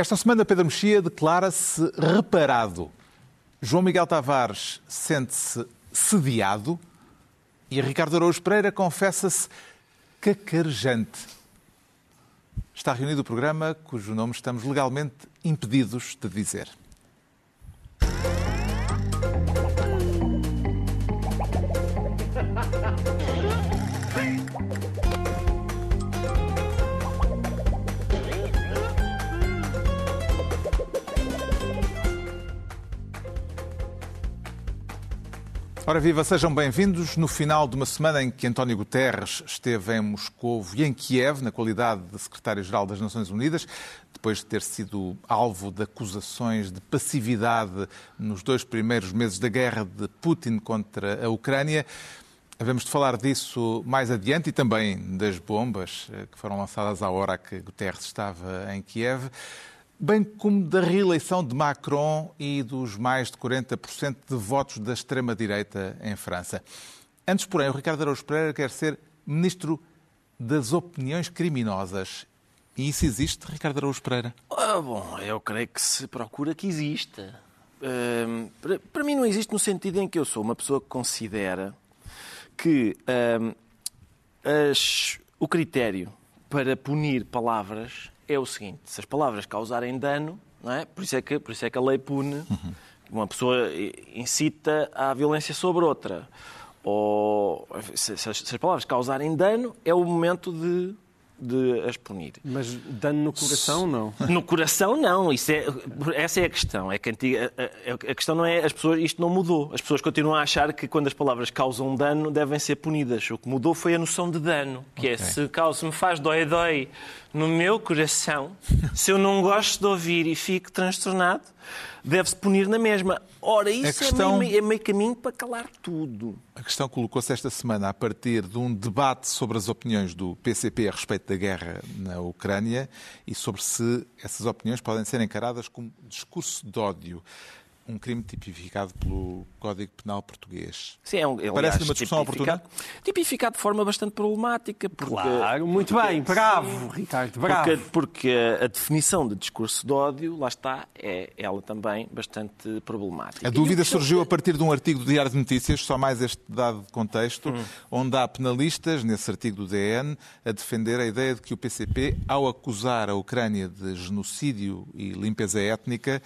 Esta semana, Pedro Mexia declara-se reparado. João Miguel Tavares sente-se sediado e Ricardo Araújo Pereira confessa-se cacarejante. Está reunido o programa cujo nome estamos legalmente impedidos de dizer. Ora viva, sejam bem-vindos. No final de uma semana em que António Guterres esteve em Moscou e em Kiev, na qualidade de secretário-geral das Nações Unidas, depois de ter sido alvo de acusações de passividade nos dois primeiros meses da guerra de Putin contra a Ucrânia. Havemos de falar disso mais adiante e também das bombas eh, que foram lançadas à hora que Guterres estava em Kiev bem como da reeleição de Macron e dos mais de 40% de votos da extrema-direita em França. Antes, porém, o Ricardo Araújo Pereira quer ser ministro das opiniões criminosas. E isso existe, Ricardo Araújo Pereira? Ah, bom, eu creio que se procura que exista. Uh, para, para, mim não existe no sentido em que eu sou uma pessoa que considera que uh, as, o critério para punir palavras é o seguinte: se as palavras causarem dano, não é? por, isso é que, por isso é que a lei pune. Uhum. Uma pessoa incita à violência sobre outra. Ou se, se, se as palavras causarem dano, é o momento de de as punir. Mas dano no coração, não? No coração, não. Isso é, essa é a questão. É que antiga, a, a, questão não é as pessoas. Isto não mudou. As pessoas continuam a achar que quando as palavras causam dano devem ser punidas. O que mudou foi a noção de dano, que é, okay. é se, causa, se me faz dói-dói no meu coração, se eu não gosto de ouvir e fico transtornado, deve-se punir na mesma. Ora, isso questão... é, meio, é, meio, caminho para calar tudo. A questão colocou-se esta semana a partir de um debate sobre as opiniões do PCP a respeito da guerra na Ucrânia e sobre se essas opiniões podem ser encaradas como discurso de ódio um crime tipificado pelo Código Penal português. Sim, é um, Parece uma discussão oportuna? Tipificado de forma bastante problemática. Porque, claro, muito porque, bem, bravo, Ricardo, bravo. Porque, porque, a definição de discurso de ódio, lá está, é ela também bastante problemática. A dúvida surgiu a partir de um artigo do Diário de Notícias, só mais este dado de contexto, hum. onde há penalistas, nesse artigo do DN, a defender a ideia de que o PCP, ao acusar a Ucrânia de genocídio e limpeza étnica,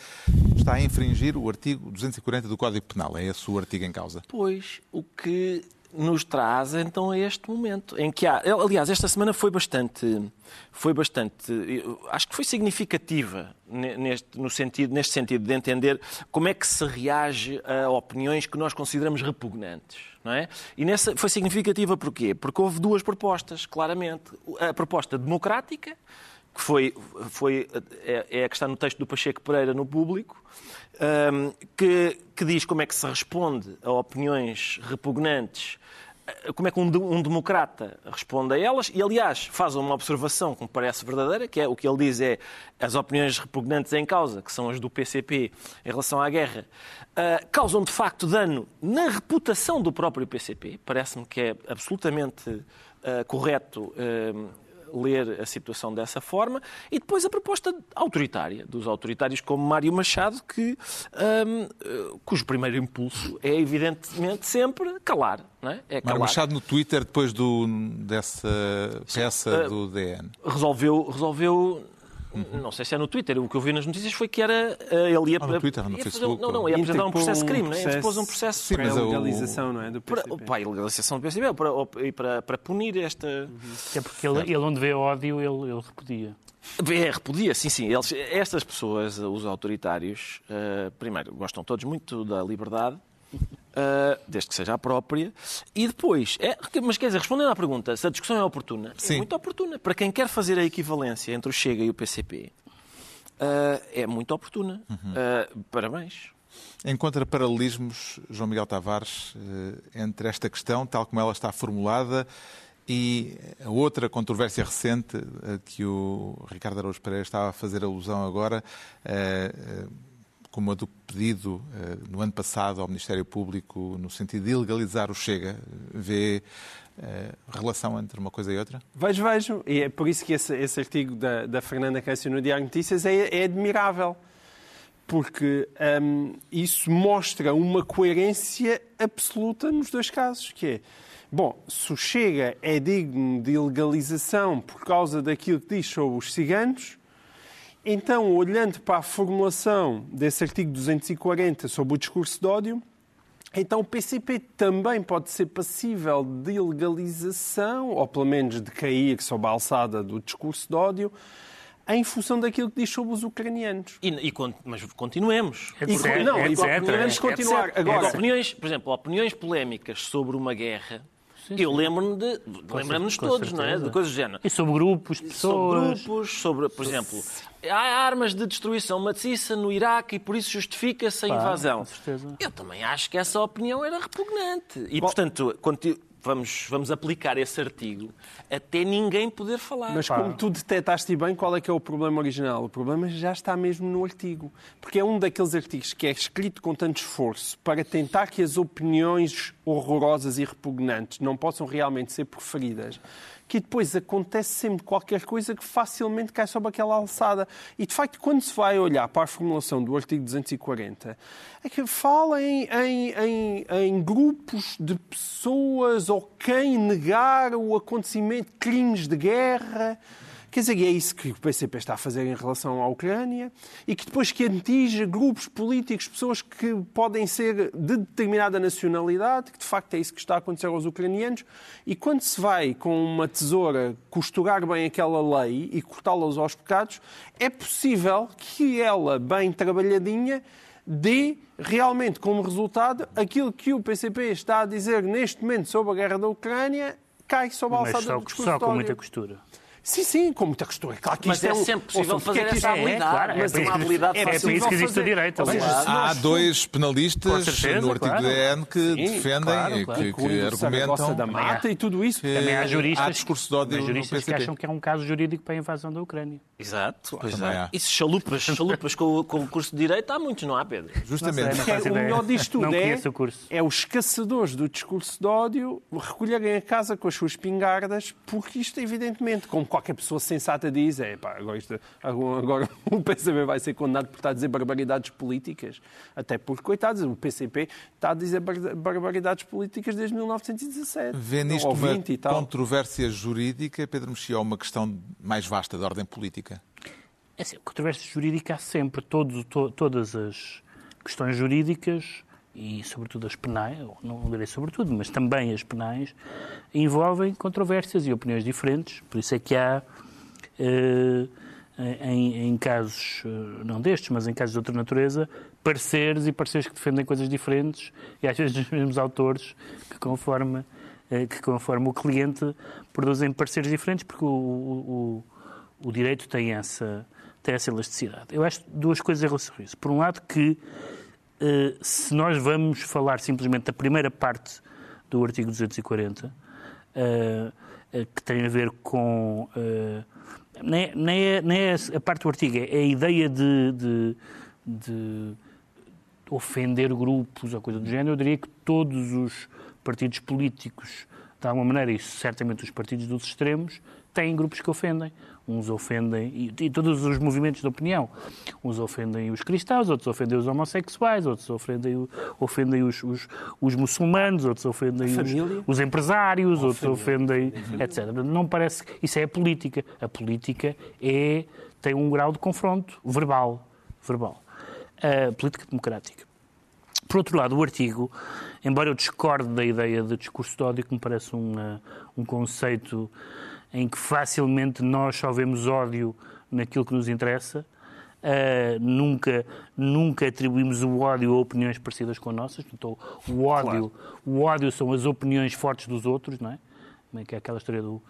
está a infringir o artigo 240 do Código Penal. É esse o artigo em causa? Pois, o que nos traz então a este momento em que há, aliás, esta semana foi bastante, foi bastante, acho que foi significativa neste, no sentido, neste sentido de entender como é que se reage a opiniões que nós consideramos repugnantes, é? E nessa foi significativa porquê? Porque houve duas propostas, claramente, a proposta democrática que foi, foi é, é a que está no texto do Pacheco Pereira no público, um, que, que diz como é que se responde a opiniões repugnantes eh, como é que um, um, democrata responde a elas e, aliás, faz uma observação que me parece verdadeira, que é o que ele diz é as opiniões repugnantes em causa, que são as do PCP em relação à guerra, uh, causam de facto dano na reputação do próprio PCP. Parece-me que é absolutamente uh, correto uh, ler a situação dessa forma, e depois a proposta autoritária, dos autoritários como Mário Machado, que, um, cujo primeiro impulso é evidentemente sempre calar. Não é? é calar. Mário Machado no Twitter, depois do, dessa peça Sim, do DN. Resolveu, resolveu Uhum. Não sei se é no Twitter. O que eu vi nas notícias foi que era eh, ele ia, ah, no Twitter, no Facebook, não, não, ia apresentar um processo de crime, um processo... Ele um processo Sim, mas a legalização, não é? Do PCP. Para, para a legalização do PCP para, para, para punir esta. Uhum. É porque ele, ele, onde vê ódio, ele, ele repudia. É, repudia, sim, sim. Eles, estas pessoas, os autoritários, uh, primeiro, gostam todos muito da liberdade Uh, desde que seja a própria. E depois, é, mas quer dizer, respondendo à pergunta, se a discussão é oportuna, é Sim. é muito oportuna. Para quem quer fazer a equivalência entre o Chega e o PCP, uh, ah, é muito oportuna. Uhum. Uh, parabéns. Encontra paralelismos, João Miguel Tavares, entre esta questão, tal como ela está formulada, e a outra controvérsia recente a que o Ricardo Araújo Pereira estava a fazer alusão agora, como a do pedido eh, no ano passado ao Ministério Público no sentido de ilegalizar o Chega, vê eh, relação entre uma coisa e outra? Vejo, vejo. E é por isso que esse, esse artigo da, da Fernanda Câncio no Diário Notícias é, é admirável. Porque hum, isso mostra uma coerência absoluta nos dois casos, que é, bom, se o Chega é digno de ilegalização por causa daquilo que diz sobre os ciganos, então, olhando para a formulação desse artigo 240 sobre o discurso de ódio, então o PCP também pode ser passível de ilegalização, ou pelo menos de cair sob a alçada do discurso de ódio, em função daquilo que diz sobre os ucranianos. E, e, mas continuemos. E, não, etc. continuemos continuar. Agora, opiniões, por exemplo, opiniões polémicas sobre uma guerra Sim, eu lembro-me de. Lembramos-nos todos, certeza. não é? De coisas do género. E sobre grupos de pessoas. Sobre grupos, sobre, por exemplo, há armas de destruição maciça no Iraque e por isso justifica-se a invasão. Com certeza. Eu também acho que essa opinião era repugnante. E, Bom, portanto, vamos, vamos aplicar esse artigo até ninguém poder falar. Mas como tu detectaste bem, qual é que é o problema original? O problema já está mesmo no artigo. Porque é um daqueles artigos que é escrito com tanto esforço para tentar que as opiniões horrorosas e repugnantes não possam realmente ser proferidas que depois acontece sempre qualquer coisa que facilmente cai sobre aquela alçada. E, de facto, quando se vai olhar para a formulação do artigo 240, é que fala em, em, em, em grupos de pessoas ou quem negar o acontecimento crimes de guerra. Quer dizer, é isso que o PCP está a fazer em relação à Ucrânia e que depois que atinge grupos políticos, pessoas que podem ser de determinada nacionalidade, que de facto é isso que está a acontecer aos ucranianos, e quando se vai com uma tesoura costurar bem aquela lei e cortá-las aos pecados, é possível que ela, bem trabalhadinha, dê realmente como resultado aquilo que o PCP está a dizer neste momento sobre a guerra da Ucrânia cai sob a alçada do discurso só com muita costura. Sim, sim, com muita costura. Claro que mas isto é, é um... sempre possível fazer é essa habilidade. É, claro, mas é, é uma habilidade é, é fácil para isso que existe o direito. Ou seja, claro. Há dois penalistas certeza, no artigo claro. DN que Sim, defendem claro, e claro. que, que Saragossa argumentam da Mata e tudo isso. que Também há juristas, há discurso de ódio há juristas que acham que é um caso jurídico para a invasão da Ucrânia. Exato. Pois é. há. E se chalupas, chalupas com, o- com o curso de Direito, há muitos, não há, Pedro? Justamente. Não sei, Que é, o melhor disto Não tudo é, o curso. é os caçadores do discurso de ódio recolherem a casa com as suas pingardas, porque isto, evidentemente, como qualquer pessoa sensata diz, é pá, agora, isto- agora o PCP vai ser condenado por estar a dizer barbaridades políticas. Até porque, coitados, o PCP está a dizer bar- barbaridades políticas desde 1917. Vê nisto ou uma 20 e tal. controvérsia jurídica, Pedro Mexia, ou uma questão mais vasta de ordem política? É assim, controvérsia jurídica há sempre. Todos, to- todas as questões jurídicas e, sobretudo, as penais, não direi sobretudo, mas também as penais, envolvem controvérsias e opiniões diferentes. Por isso é que há, eh, em, em casos, eh, não destes, mas em casos de outra natureza, pareceres e pareceres que defendem coisas diferentes e às vezes dos mesmos autores que conforme, eh, que conforme o cliente produzem pareceres diferentes porque o, o, o, o direito tem essa, tem essa elasticidade. Eu acho duas coisas em relação a isso. Por um lado que se nós vamos falar simplesmente da primeira parte do artigo 240, eh, eh, que tem a ver com. eh, nem, nem, é, nem é a parte do artigo, é a ideia de, de, de ofender grupos ou coisa do género. Eu diria que todos os partidos políticos, de alguma maneira, e certamente os partidos dos extremos, têm grupos que ofendem. Uns ofendem, e, e todos os movimentos de opinião. Uns ofendem os cristãos, outros ofendem os homossexuais, outros ofendem, ofendem os, os, os muçulmanos, outros ofendem os, os empresários, outros ofendem, etc. Não parece. Isso é a política. A política é, tem um grau de confronto verbal. verbal. A política democrática. Por outro lado, o artigo, embora eu discorde da ideia de discurso de ódio, que me parece uma- um conceito em que facilmente nós só vemos ódio naquilo que nos interessa, ah, nunca, nunca atribuímos o ódio a opiniões parecidas com as nossas. Então, o ódio, o ódio são as opiniões fortes dos outros, não é? Como é que é aquela história do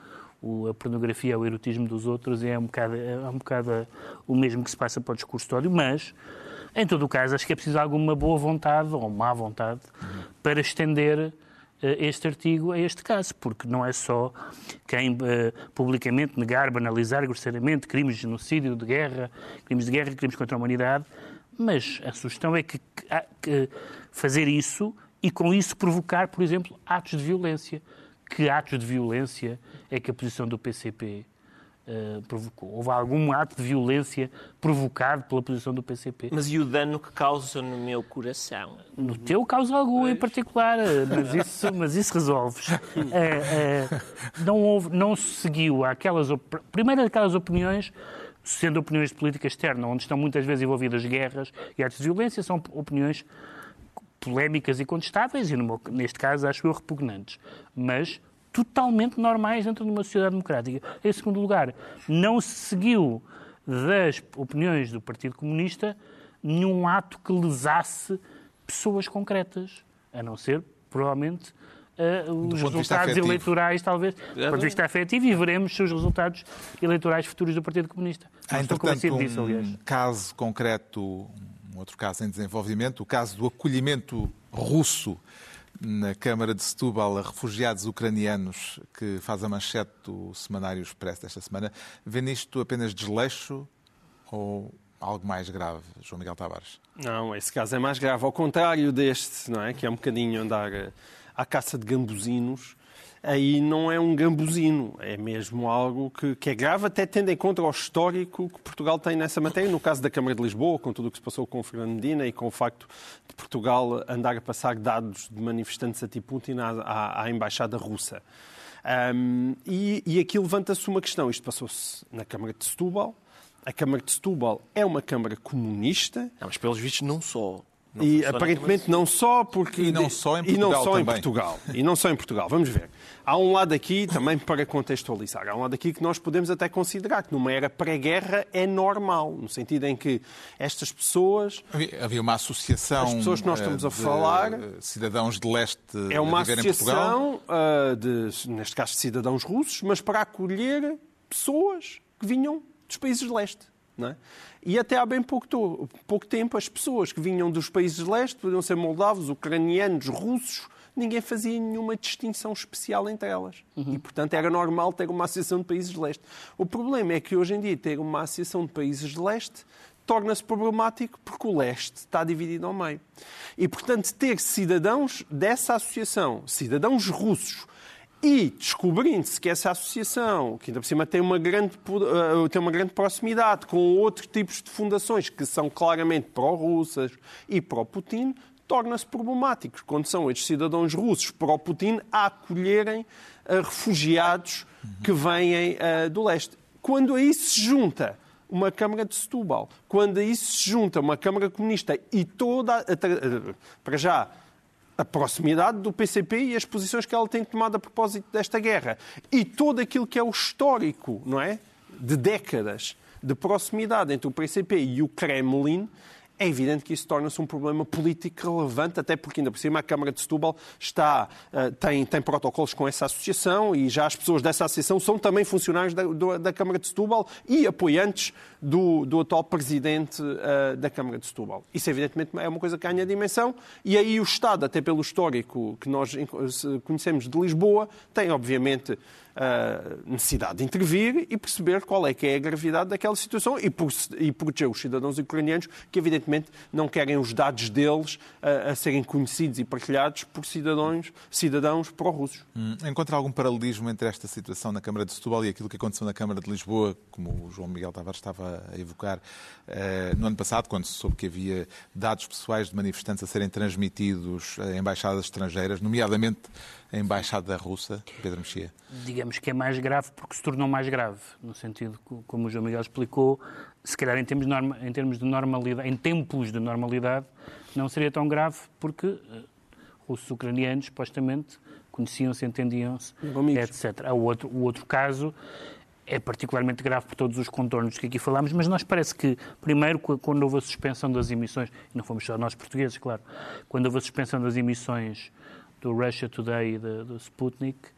o- a pornografia é o erotismo dos outros é um bocado, é um bocado o mesmo que se passa para o discurso de ódio, mas em todo o caso acho que é preciso alguma boa vontade ou má vontade para estender este artigo a este caso, porque não é só quem eh, publicamente negar, banalizar grosseiramente crimes de genocídio, de guerra, crimes de guerra, crimes contra a humanidade, Mas a sugestão é que, que fazer isso e com isso provocar, por exemplo, atos de violência. Que atos de violência é que a posição do PCP Uh, provocou. Houve algum ato de violência provocado pela posição do PCP. Mas e o dano que causa no meu coração? No teu causa algum em particular, mas isso, mas isso resolves. Uh, uh, não, houve, não se seguiu aquelas... Primeiro, aquelas opiniões sendo opiniões de política externa, onde estão muitas vezes envolvidas guerras e atos de violência, são opiniões polémicas e contestáveis e, meu, neste caso, acho eu, repugnantes. Mas totalmente normais dentro de uma sociedade democrática. Em segundo lugar, não se seguiu das opiniões do Partido Comunista nenhum ato que lesasse pessoas concretas, a não ser, provavelmente, uh, os resultados eleitorais, talvez, do ponto de vista afetivo, e veremos se os resultados eleitorais futuros do Partido Comunista. Há, entretanto, um disso, caso concreto, um outro caso em desenvolvimento, o caso do acolhimento russo na Câmara de Setúbal a refugiados ucranianos, que faz a manchete do Semanário Expresso desta semana. Vê nisto apenas desleixo ou algo mais grave, João Miguel Tavares? Não, esse caso é mais grave. Ao contrário deste, não é? que é um bocadinho andar à caça de gambuzinos, aí não é um gambuzino, é mesmo algo que, que, é grave, até tendo em conta o histórico que Portugal tem nessa matéria, no caso da Câmara de Lisboa, com tudo o que se passou com o Fernando Medina e com o facto de Portugal andar a passar dados de manifestantes a Putin à, à, à Embaixada Russa. Um, e, e aqui levanta-se uma questão, isto passou-se na Câmara de Setúbal, a Câmara de Setúbal é uma Câmara comunista. Não, mas pelos vistos não só. Não e aparentemente não só porque e não só em Portugal, e não só em Portugal e não só em Portugal. Vamos ver. Há um lado aqui também para contextualizar. Há um lado aqui que nós podemos até considerar que numa era pré-guerra é normal, no sentido em que estas pessoas havia uma associação as pessoas que nós estamos a falar cidadãos de leste é uma associação uh, de neste caso de cidadãos russos, mas para acolher pessoas que vinham dos países de leste. É? E até há bem pouco, pouco, tempo, as pessoas que vinham dos países de leste, podiam ser moldavos, ucranianos, russos, ninguém fazia nenhuma distinção especial entre elas. Uhum. E, portanto, era normal ter uma associação de países de leste. O problema é que hoje em dia ter uma associação de países de leste torna-se problemático porque o leste está dividido ao meio. E, portanto, ter cidadãos dessa associação, cidadãos russos, e descobrindo-se que essa associação, que ainda por cima tem uma, grande, eh, tem uma grande proximidade com outros tipos de fundações que são claramente pró-russas e pró-Putin, torna-se problemático quando são estes cidadãos russos pró-Putin a acolherem uh, refugiados que vêm uh, do leste. Quando a isso se junta uma Câmara de Setúbal, quando a isso se junta uma Câmara Comunista e toda, para já, a proximidade do PCP e as posições que ela tem tomado a propósito desta guerra. E todo aquilo que é o histórico, não é? De décadas de proximidade entre o PCP e o Kremlin, é evidente que isso torna-se um problema político relevante, até porque, ainda por cima, a Câmara de Setúbal está, uh, tem, tem protocolos com essa associação e já as pessoas dessa associação são também funcionários da, da Câmara de Setúbal e apoiantes do, do atual presidente uh, da Câmara de Setúbal. Isso, evidentemente, é uma coisa que ganha dimensão e aí o Estado, até pelo histórico que nós conhecemos de Lisboa, tem, obviamente, necessidade de intervir e perceber qual é que é a gravidade daquela situação e, e proteger os cidadãos ucranianos que, evidentemente, não querem os dados deles a, a serem conhecidos e partilhados por cidadãos, cidadãos pró-russos. Hum, encontra algum paralelismo entre esta situação na Câmara de Setúbal e aquilo que aconteceu na Câmara de Lisboa, como o João Miguel Tavares estava a evocar, uh, no ano passado, quando se soube que havia dados pessoais de manifestantes a serem transmitidos a embaixadas estrangeiras, nomeadamente a embaixada russa, Pedro Mexia? Digamos que é mais grave porque se tornou mais grave, no sentido, como o João Miguel explicou, se calhar em termos de, norma, em termos de normalidade, em tempos de normalidade, não seria tão grave porque uh, russos ucranianos, supostamente, conheciam-se, entendiam-se, etc. O outro, o outro caso é particularmente grave por todos os contornos que aqui falámos, mas nós parece que, primeiro, quando houve a suspensão das emissões, e não fomos só nós portugueses, claro, quando houve a suspensão das emissões do Russia Today e do Sputnik,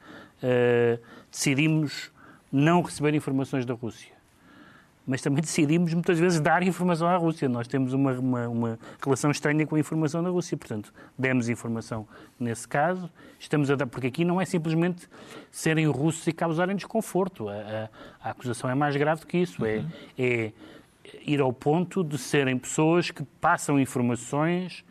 uh, decidimos não receber informações da Rússia. Mas também decidimos muitas vezes dar informação à Rússia. Nós temos uma, uma, uma, relação estranha com a informação da Rússia. Portanto, demos informação nesse caso. Estamos a dar, porque aqui não é simplesmente serem russos e causarem desconforto. A, a, a acusação é mais grave do que isso. É, uhum. É, ir ao ponto de serem pessoas que passam informações.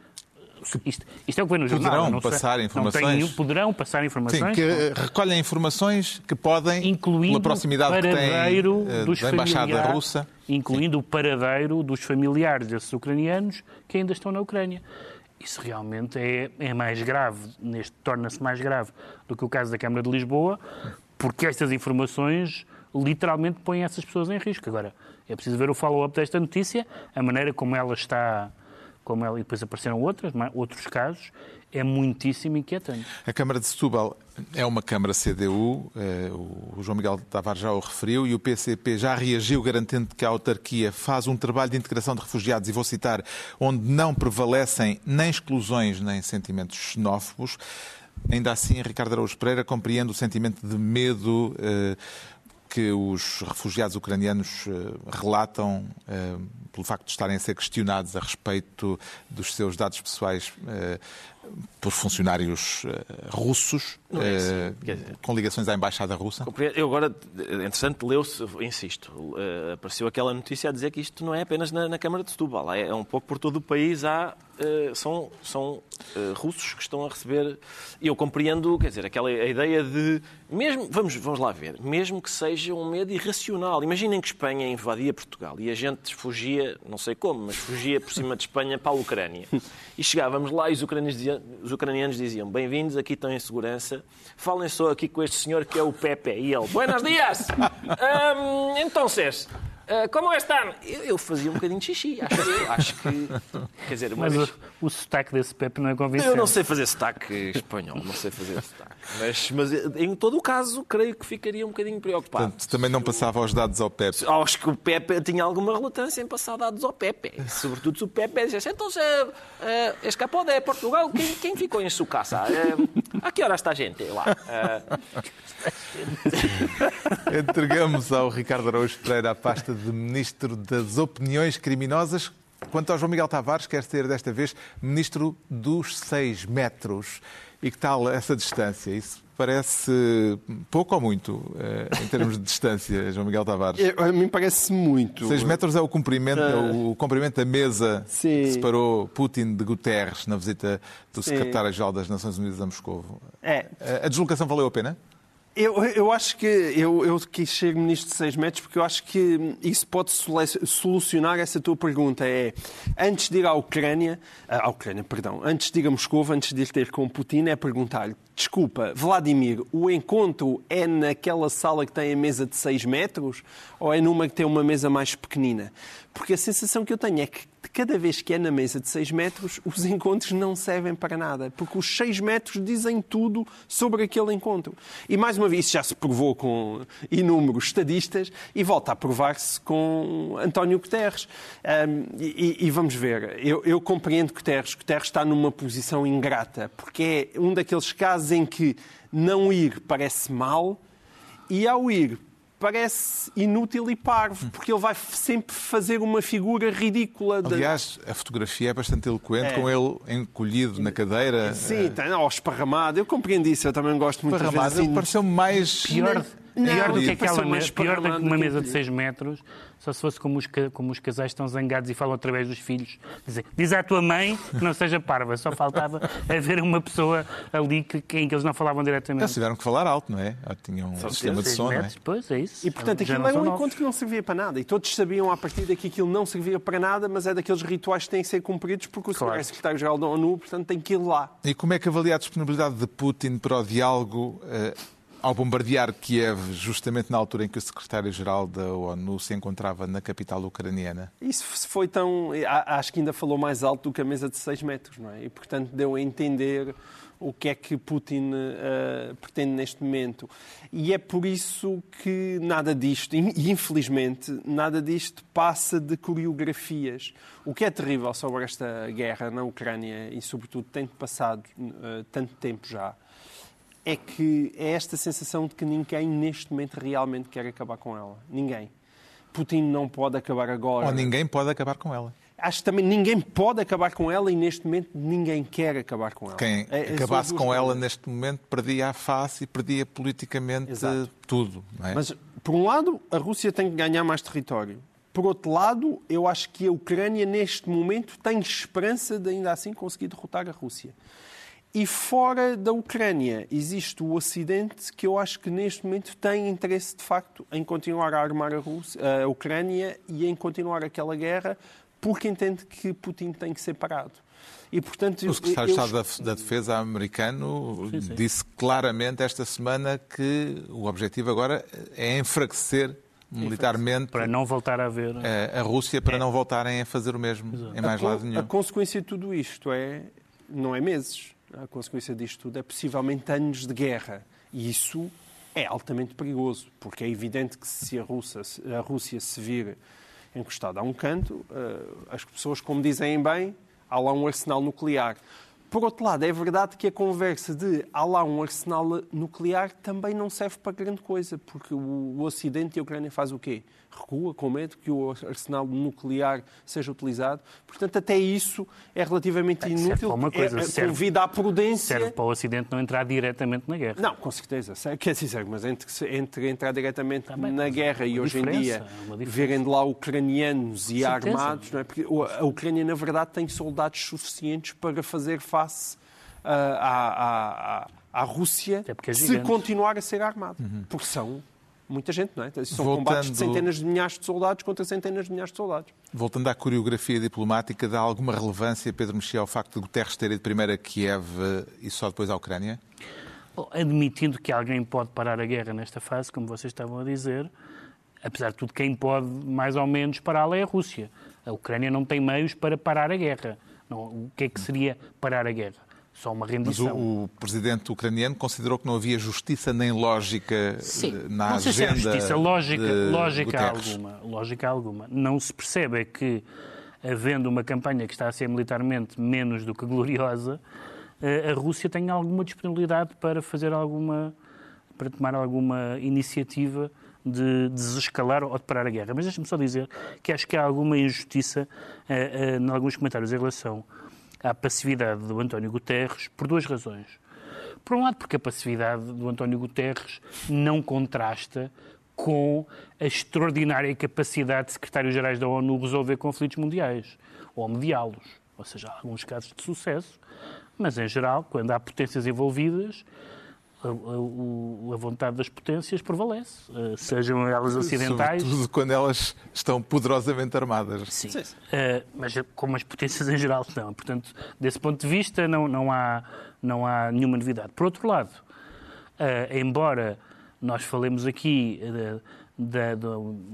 Isto, isto é o que vem no jornal. Poderão não passar informações. tenho poderão passar Sim, informações. que eh, recolhem informações que podem, incluindo pela proximidade o que têm eh, dos da Embaixada familiares, Russa. incluindo o paradeiro dos familiares desses ucranianos que ainda estão na Ucrânia. Isso realmente é, é mais grave, neste torna-se mais grave do que o caso da Câmara de Lisboa, porque estas informações literalmente põem essas pessoas em risco. Agora, é preciso ver o follow-up desta notícia, a maneira como ela está, como ela, e depois apareceram outras, outros casos, é muitíssimo inquietante. A Câmara de Setúbal é uma Câmara CDU, eh, o João Miguel Tavares já o referiu, e o PCP já reagiu garantindo que a autarquia faz um trabalho de integração de refugiados, e vou citar, onde não prevalecem nem exclusões nem sentimentos xenófobos. Ainda assim, Ricardo Araújo Pereira compreende o sentimento de medo eh, que os refugiados ucranianos eh, relatam eh, pelo facto de estarem a ser questionados a respeito dos seus dados pessoais eh, por funcionários eh, russos, eh, quer dizer- com ligações à Embaixada Russa. Eu agora, entretanto, leu-se, insisto, eh, apareceu aquela notícia a dizer que isto não é apenas na, na Câmara de Setúbal, é, é um pouco por todo o país, há, eh, são, são eh, russos que estão a receber. E eu compreendo, quer dizer, aquela a ideia de, mesmo, vamos, vamos lá ver, mesmo que seja um medo irracional. Imaginem que Espanha invadia Portugal e a gente fugia, não sei como, mas fugia por cima de Espanha para a Ucrânia. E chegávamos lá e os ucranianos diziam, os ucranianos diziam bem-vindos, aqui estão em segurança, falem só aqui com este senhor que é o Pepe. E ele, buenos dias! Ahm, então, Cés, ah, como estão? Eu, eu fazia um bocadinho de xixi, acho. Acho que, quer dizer, uma Mas vez... o, o sotaque desse Pepe não é convincente. Eu não sei fazer sotaque espanhol, não sei fazer sotaque. Mas, mas em todo o caso, creio que ficaria um bocadinho preocupado. Portanto, também não passava os dados ao PEP. Acho que o Pepe tinha alguma relutância em passar dados ao Pepe. Sobretudo se o Pepe dissesse, então, uh, uh, escapou de Portugal, quem, quem ficou em sua casa? Uh, a que hora está a gente lá? Uh, Entregamos ao Ricardo Araújo Pereira a pasta de Ministro das Opiniões Criminosas. Quanto ao João Miguel Tavares, quer ser desta vez Ministro dos 6 metros. E que tal essa distância? Isso parece pouco ou muito eh, em termos de distância, João Miguel Tavares? Eu- A mim parece muito. 6 metros é o comprimento, é o comprimento da mesa Sim. que separou Putin de Guterres na visita do secretário-geral das Nações Unidas a Moscou. É. A deslocação valeu a pena? Eu, eu acho que eu, eu quis ser ministro de 6 metros porque eu acho que isso pode solucionar essa tua pergunta. É, antes de ir à Ucrânia, à Ucrânia, perdão, antes de ir a Moscou, antes de ir ter com Putin, é perguntar-lhe, desculpa, Vladimir, o encontro é naquela sala que tem a mesa de 6 metros ou é numa que tem uma mesa mais pequenina? Porque a sensação que eu tenho é que cada vez que é na mesa de 6 metros, os encontros não servem para nada, porque os 6 metros dizem tudo sobre aquele encontro. E mais uma vez, isso já se provou com inúmeros estadistas e volta a provar-se com António Guterres. Ahm, e, e vamos ver, eu, eu compreendo Guterres. Guterres está numa posição ingrata, porque é um daqueles casos em que não ir parece mal e ao ir parece inútil e parvo, porque ele vai sempre fazer uma figura ridícula. de- Aliás, a fotografia é bastante eloquente, É. com ele encolhido na cadeira. Sim, tem, ó, esparramado. Eu compreendo isso, eu também gosto muito de ver Parramado, assim. ele pareceu mais. Pior, Não, pior do que aquela pareceu me- mais pior do que uma mesa de aquilo. 6 metros, só se fosse como os, como os casais estão zangados e falam através dos filhos. Dizem, diz à tua mãe que não seja parva. Só faltava haver uma pessoa ali que, que- em que eles não falavam Eles diretamente. tiveram que falar alto, não é? Ou tinham um sistema de som, não é? metros, Pois, é isso. E, portanto, Já aquilo são um encontro que não servia para nada. E todos sabiam à partida que aquilo não servia para nada, mas é daqueles rituais que têm que ser cumpridos porque o Claro. é secretário-geral da ONU, portanto, tem que ir lá. E como é que avalia a disponibilidade de Putin para o diálogo eh, ao bombardear Kiev, justamente na altura em que o secretário-geral da ONU se encontrava na capital ucraniana? Isso foi tão. Acho que ainda falou mais alto do que a mesa de 6 metros, não é? E, portanto, deu a entender o que é que Putin eh, pretende neste momento. E é por isso que nada disto, e infelizmente, nada disto passa de coreografias. O que é terrível sobre esta guerra na Ucrânia e, sobretudo, tendo passado eh, tanto tempo já, é que é esta sensação de que ninguém neste momento realmente quer acabar com ela. Ninguém. Putin não pode acabar agora. Ou ninguém pode acabar com ela. Acho que também ninguém pode acabar com ela e neste momento ninguém quer acabar com ela. Quem É- acabasse com ela coisas. neste momento perdia a face e perdia politicamente Exato. tudo. É? Mas, por um lado, a Rússia tem que ganhar mais território. Por outro lado, eu acho que a Ucrânia, neste momento, tem esperança de ainda assim conseguir derrotar a Rússia. E fora da Ucrânia existe o Ocidente que eu acho que neste momento tem interesse de facto em continuar a armar a, Rússia, a Ucrânia e em continuar aquela guerra porque entende que Putin tem que ser parado. E, portanto, o secretário de Estado da Defesa americano sim, sim. disse claramente esta semana que o objetivo agora é enfraquecer militarmente para não voltar a ver a, a Rússia para é. não voltarem a fazer o mesmo Exato. em mais a, lado nenhum. A consequência de tudo isto é não é meses. A consequência disto tudo é possivelmente anos de guerra. E isso é altamente perigoso, porque é evidente que se a Rússia, a Rússia se vir encostada a um canto, eh, as pessoas, como dizem bem, há lá um arsenal nuclear. Por outro lado, é verdade que a conversa de há lá um arsenal nuclear também não serve para grande coisa, porque o Ocidente e a Ucrânia faz o quê? Recua com medo que o arsenal nuclear seja utilizado. Portanto, até isso é relativamente inútil. Uma coisa, é, serve, convida à prudência. Serve para o Ocidente não entrar diretamente na guerra. Não, com certeza. Quer dizer, mas entre, entre entrar diretamente Também, na guerra e hoje em dia verem de lá ucranianos e armados, não é? porque a Ucrânia, na verdade, tem soldados suficientes para fazer face uh, à, à, à, Rússia é se continuar a ser armado. Uhum. Porque são muita gente, não é? São Voltando... combates de centenas de milhares de soldados contra centenas de milhares de soldados. Voltando à coreografia diplomática, dá alguma relevância, Pedro Mexia, ao facto de Guterres ter ido primeiro a Kiev e só depois à Ucrânia? Bom, admitindo que alguém pode parar a guerra nesta fase, como vocês estavam a dizer, apesar de tudo, quem pode mais ou menos pará-la é a Rússia. A Ucrânia não tem meios para parar a guerra. Não, o que é que seria parar a guerra? Só uma rendição. Mas o, o, presidente ucraniano considerou que não havia justiça nem lógica Sim. Eh, na não sei agenda. Se é justiça, lógica, lógica alguma, lógica alguma. Não se percebe é que, havendo uma campanha que está a ser militarmente menos do que gloriosa, eh, a Rússia tem alguma disponibilidade para fazer alguma, para tomar alguma iniciativa de desescalar ou de parar a guerra. Mas deixe-me só dizer que acho que há alguma injustiça uh, em alguns comentários em relação à passividade do António Guterres por duas razões. Por um lado, porque a passividade do António Guterres não contrasta com a extraordinária capacidade de secretários-gerais da ONU resolver conflitos mundiais ou mediá-los. Ou seja, há alguns casos de sucesso, mas em geral, quando há potências envolvidas, a, a, vontade das potências prevalece, eh, sejam elas ocidentais. Sobretudo quando elas estão poderosamente armadas. Sim, Sim. Uh, mas como as potências em geral estão. Portanto, desse ponto de vista, não, não, há, não há nenhuma novidade. Por outro lado, uh, embora nós falemos aqui. Uh, de, de,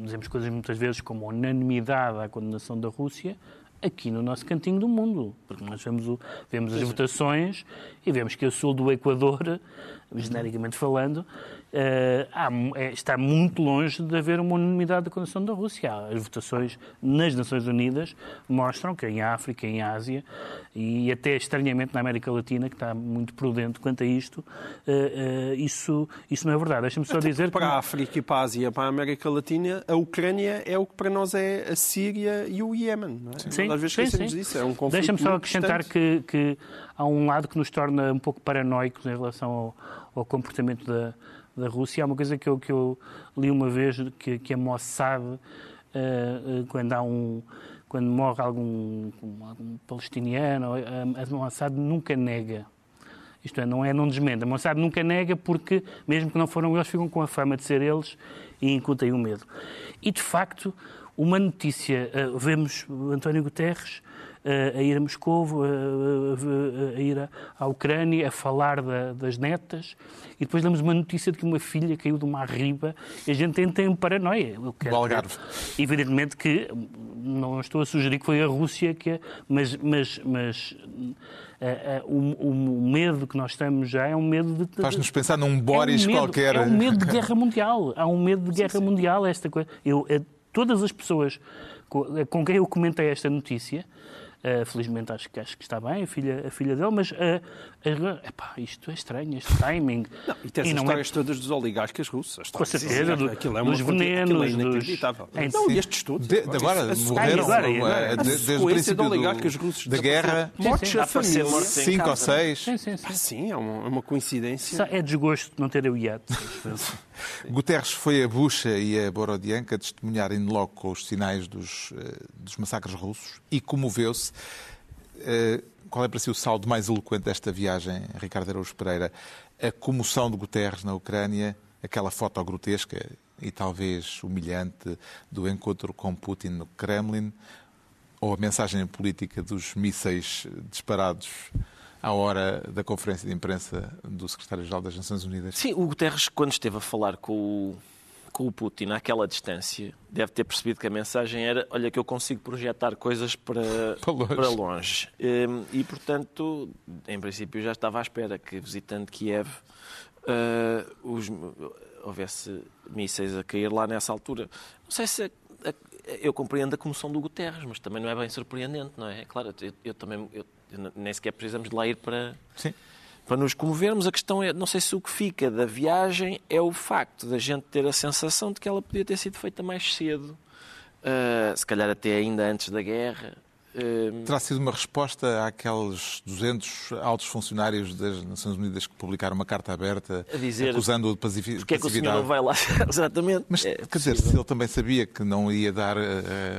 dizemos coisas muitas vezes como unanimidade à condenação da Rússia, aqui no nosso cantinho do mundo. Porque nós vemos, o, vemos as votações e vemos que o sul do Equador genericamente falando, Uh, há, é, está muito longe de haver uma unanimidade da condição da Rússia. As votações nas Nações Unidas mostram que em África, em Ásia e até estranhamente na América Latina, que está muito prudente quanto a isto, uh, uh, isso, isso não é verdade. Deixa-me só dizer para que... a África e para a Ásia, para a América Latina, a Ucrânia é o que para nós é a Síria e o Iémen. É? Sim, Às vezes sim, sim. disso. É um Deixa-me só acrescentar que, que, há um lado que nos torna um pouco paranoicos em relação ao, ao comportamento da da Rússia. Há uma coisa que eu, que eu li uma vez, que, que a Mossad, uh, uh, quando há um quando morre algum, algum palestiniano, a, Mossad nunca nega. Isto é, não é, não desmente. A Mossad nunca nega porque, mesmo que não foram eles, ficam com a fama de ser eles e incutem o medo. E, de facto, uma notícia, uh, vemos António Guterres a ir a Moscou, a, a, ir à Ucrânia, a falar da, das netas, e depois damos uma notícia de que uma filha caiu de uma arriba e a gente entra em paranoia. O Algarve. Evidentemente que não estou a sugerir que foi a Rússia que. Mas, mas, mas Uh, uh, o, o, medo que nós estamos já é um medo de. Faz-nos pensar num Boris é um medo, qualquer. É um medo de guerra mundial. Há um medo de guerra sim, sim. mundial, esta coisa. Eu, todas as pessoas com quem eu comentei esta notícia Uh, felizmente acho que, acho que está bem, a filha, a filha dele, mas uh, uh, epá, isto é estranho, este timing. Não, e tem as histórias é... todas dos oligarcas russos. Com certeza, do, aquilo é dos uma, venenos. Aquilo é inacreditável. Dos... Não, e estes todos. De, de agora, morreram agora, agora. desde o princípio de oligarcas russos da guerra. Mortes a família. Cinco ou seis. Sim, sim, sim. Ah, sim é, uma, é uma coincidência. É desgosto de não ter o iate. Guterres foi a Bucha e a Borodianka testemunhar in loco os sinais dos, eh, dos massacres russos e comoveu-se. Eh, qual é para si o saldo mais eloquente desta viagem, Ricardo Araújo Pereira? A comoção de Guterres na Ucrânia, aquela foto grotesca e talvez humilhante do encontro com Putin no Kremlin, ou a mensagem política dos mísseis disparados à hora da conferência de imprensa do secretário-geral das Nações Unidas? Sim, o Guterres, quando esteve a falar com o, com o Putin àquela distância, deve ter percebido que a mensagem era: olha, que eu consigo projetar coisas para, para longe. Para longe. Hum, e, portanto, em princípio, já estava à espera que, visitando Kiev, uh, os, houvesse mísseis a cair lá nessa altura. Não sei se eu compreendo a comoção do Guterres, mas também não é bem surpreendente, não é? Claro, eu, eu também eu, nem sequer precisamos de lá ir para, Sim. para nos comovermos. A questão é, não sei se o que fica da viagem é o facto da gente ter a sensação de que ela podia ter sido feita mais cedo, uh, se calhar até ainda antes da guerra. Ehm, Terá sido uma resposta àqueles 200 altos funcionários das Nações Unidas que publicaram uma carta aberta acusando-o de passividade. Porque é que o senhor não vai lá? Exatamente. Mas, é quer dizer, se ele também sabia que não ia dar uh,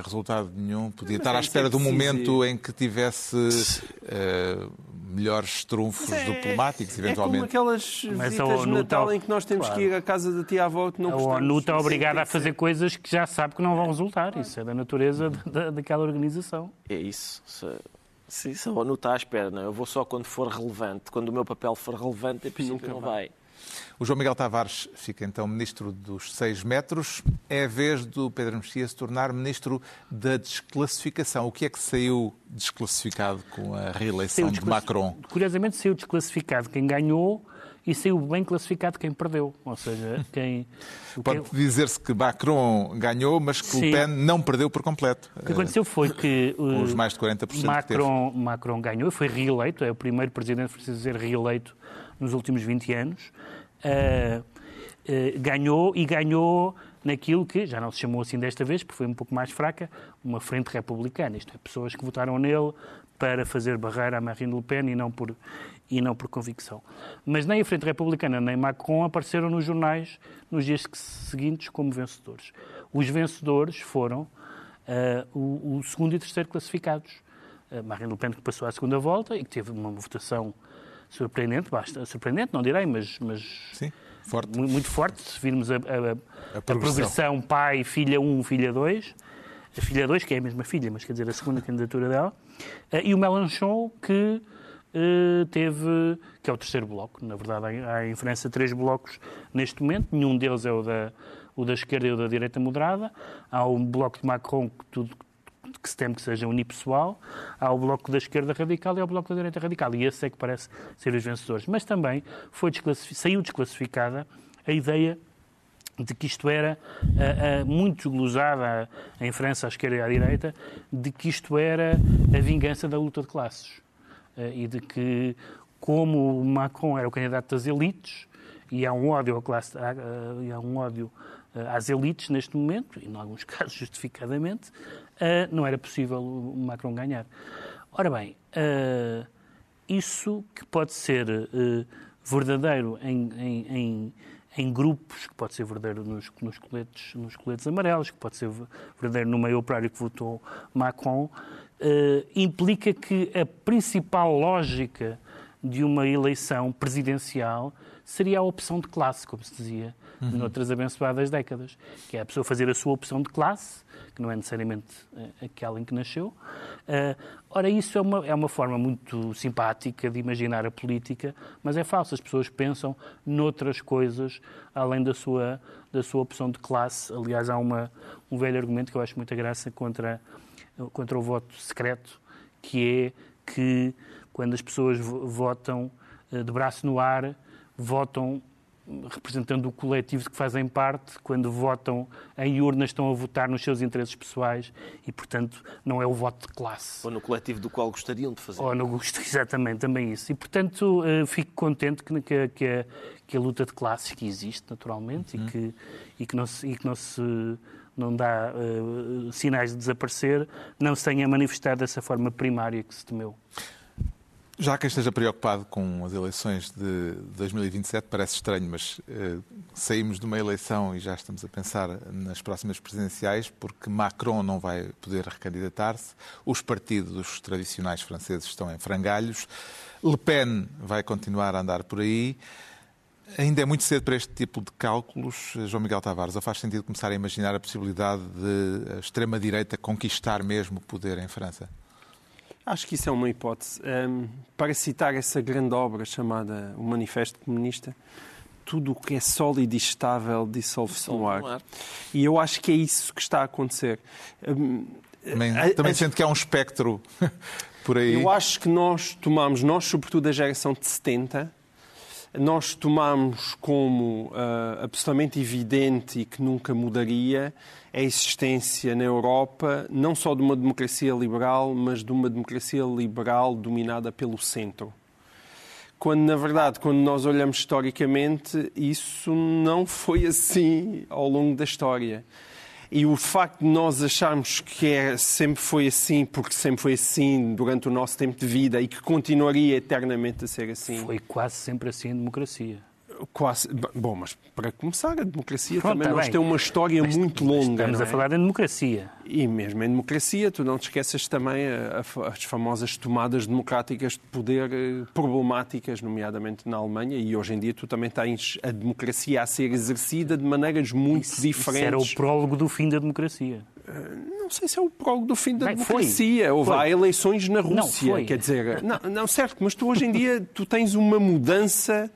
resultado nenhum, podia Mas estar à espera de um momento em que tivesse uh, melhores trunfos é, diplomáticos, eventualmente. É como aquelas Mas visitas de Natal tá... em que nós temos claro. que ir à casa da tia-avó que não A ONU está obrigada a fazer coisas que já sabe que não vão resultar. Isso é da natureza da, daquela organização. É isso. Se, se a ONU está à espera, não? É? eu vou só quando for relevante. Quando o meu papel for relevante, é preciso que não vai. O João Miguel Tavares fica então ministro dos seis metros. É a vez do Pedro Mexia se tornar ministro da desclassificação. O que é que saiu desclassificado com a reeleição de Macron? Curiosamente, saiu desclassificado quem ganhou e saiu bem classificado quem perdeu. Ou seja, quem. Pode dizer-se que Macron ganhou, mas que Sim. Le Pen não perdeu por completo. O que aconteceu foi que. Com os mais de 40% Macron, que Macron ganhou, foi reeleito, é o primeiro presidente francês a ser reeleito nos últimos 20 anos. Uh, uh, ganhou e ganhou naquilo que já não se chamou assim desta vez, porque foi um pouco mais fraca, uma frente republicana. Isto é, pessoas que votaram nele para fazer barreira a Marine Le Pen e não por, e não por convicção. Mas nem a Frente Republicana nem Macron apareceram nos jornais nos dias seguintes como vencedores. Os vencedores foram uh, o, o, segundo e terceiro classificados. Uh, Marine Le Pen, que passou à segunda volta e que teve uma votação surpreendente, basta, surpreendente, não direi, mas, mas Sim, forte. Muito, forte, se virmos a, a, a, a progressão pai, filha 1, filha 2, a filha 2, que é a mesma filha, mas quer dizer, a segunda candidatura dela, uh, e o Mélenchon, que eh, teve, que é o terceiro bloco. Na verdade, há em França três blocos neste momento. Nenhum deles é o da, o da esquerda e o da direita moderada. Há um bloco de Macron que tudo que se teme que seja unipessoal, há o bloco da esquerda radical e há o bloco da direita radical. E esse é que parece ser os vencedores. Mas também foi desclassific... saiu desclassificada a ideia de que isto era uh, uh, muito glosada em França, à esquerda e à direita, de que isto era a vingança da luta de classes. Eh, e de que, como Macron era o candidato das elites, e há um ódio, à classe, há, há um ódio eh, às elites neste momento, e em alguns casos justificadamente, eh, não era possível o Macron ganhar. Ora bem, isso que pode ser verdadeiro em, em, em, em, grupos, que pode ser verdadeiro nos, nos, coletes, nos coletes amarelos, que pode ser verdadeiro no meio operário que votou Macron, uh, implica que a principal lógica de uma eleição presidencial seria a opção de classe, como se dizia uhum. noutras abençoadas décadas, que é a pessoa fazer a sua opção de classe, que não é necessariamente uh, aquela em que nasceu. Uh, ora, isso é uma, é uma forma muito simpática de imaginar a política, mas é falso. As pessoas pensam noutras coisas além da sua, da sua opção de classe. Aliás, há uma, um velho argumento que eu acho muita graça contra contra o voto secreto, que é que quando as pessoas votam eh, de braço no ar, votam representando o coletivo de que fazem parte, quando votam em urnas estão a votar nos seus interesses pessoais e, portanto, não é o voto de classe. Ou no coletivo do qual gostariam de fazer. Ou no exatamente, também isso. E, portanto, eh, fico contente que, que, que, a, que a luta de classes que existe, naturalmente, uhum. e, que, e, que não se, e que não se não dá uh, sinais de desaparecer, não se tenha manifestado dessa forma primária que se temeu. Já quem esteja preocupado com as eleições de 2027, parece estranho, mas uh, saímos de uma eleição e já estamos a pensar nas próximas presidenciais, porque Macron não vai poder recandidatar-se, os partidos tradicionais franceses estão em frangalhos, Le Pen vai continuar a andar por aí. Ainda é muito cedo para este tipo de cálculos, João Miguel Tavares, ou faz sentido começar a imaginar a possibilidade de a extrema-direita conquistar mesmo o poder em França? Acho que isso é uma hipótese. Um, para citar essa grande obra chamada O Manifesto Comunista, tudo o que é sólido e estável dissolve-se no ar. E eu acho que é isso que está a acontecer. Um, também, a, também a, sente que há um espectro por aí. Eu acho que nós tomamos, nós sobretudo a geração de 70, nós tomamos como uh, absolutamente evidente e que nunca mudaria a existência na Europa não só de uma democracia liberal, mas de uma democracia liberal dominada pelo centro. Quando, na verdade, quando nós olhamos historicamente, isso não foi assim ao longo da história. E o facto de nós acharmos que é, sempre foi assim, porque sempre foi assim durante o nosso tempo de vida e que continuaria eternamente a ser assim. Foi quase sempre assim em democracia. Quase. Bom, mas para começar, a democracia Pronto, também tá nós tem uma história mas, muito longa. Estamos é? a falar em democracia. E mesmo em democracia, tu não te esqueças também as famosas tomadas democráticas de poder eh, problemáticas, nomeadamente na Alemanha, e hoje em dia tu também tens a democracia a ser exercida de maneiras muito isso, diferentes. Isso era o prólogo do fim da democracia. Eh, não sei se é o prólogo do fim da Bem, democracia. Foi. Houve foi. há eleições na Rússia, não, quer dizer. Não, não, certo, mas tu hoje em dia tu tens uma mudança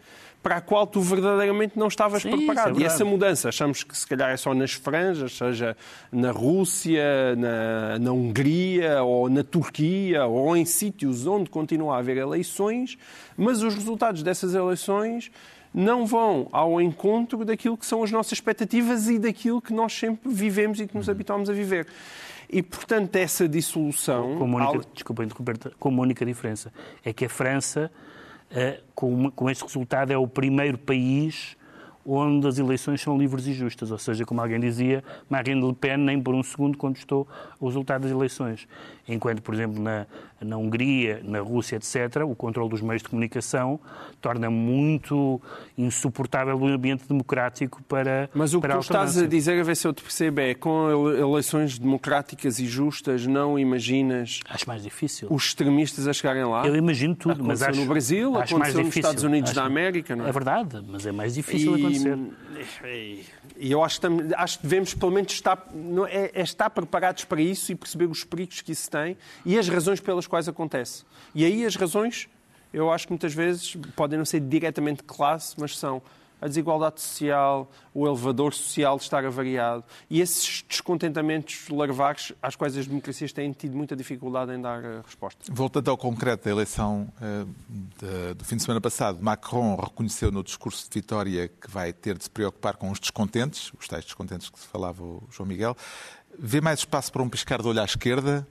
para a qual tu verdadeiramente não estavas Sim, preparado. É e essa mudança, achamos que se calhar é só nas franjas, seja na Rússia, na, na Hungria ou na Turquia ou em sítios onde continua a haver eleições, mas os resultados dessas eleições não vão ao encontro daquilo que são as nossas expectativas e daquilo que nós sempre vivemos e que nos habituamos a viver. E, portanto, essa dissolução... Com a única, desculpa interromper, com única diferença. É que a França com, com este resultado, é o primeiro país onde as eleições são livres e justas. Ou seja, como alguém dizia, Marine Le Pen nem por um segundo contestou o resultado das eleições. Enquanto, por exemplo, na, na Hungria, na Rússia, etc., o controle dos meios de comunicação torna muito insuportável o ambiente democrático para Mas o que tu estás a dizer, a ver se eu te percebo, é com eleições democráticas e justas, não imaginas... Acho mais difícil. Os extremistas a chegarem lá? Eu imagino tudo, aconteceu mas acho... no Brasil, acho aconteceu nos Estados Unidos acho... da América, não é? É verdade, mas é mais difícil e... acontecer. E eu acho que, acho que devemos, pelo menos, estar, é, é estar preparados para isso e perceber os perigos que isso tem e as razões pelas quais acontece. E aí as razões, eu acho que muitas vezes podem não ser diretamente classe, mas são a desigualdade social, o elevador social estar avariado e esses descontentamentos larvares às quais as democracias têm tido muita dificuldade em dar eh, resposta. Voltando ao concreto da eleição de, do fim de semana passado, Macron reconheceu no discurso de vitória que vai ter de se preocupar com os descontentes, os tais descontentes que se falava o João Miguel. Vê mais espaço para um piscar de olho à esquerda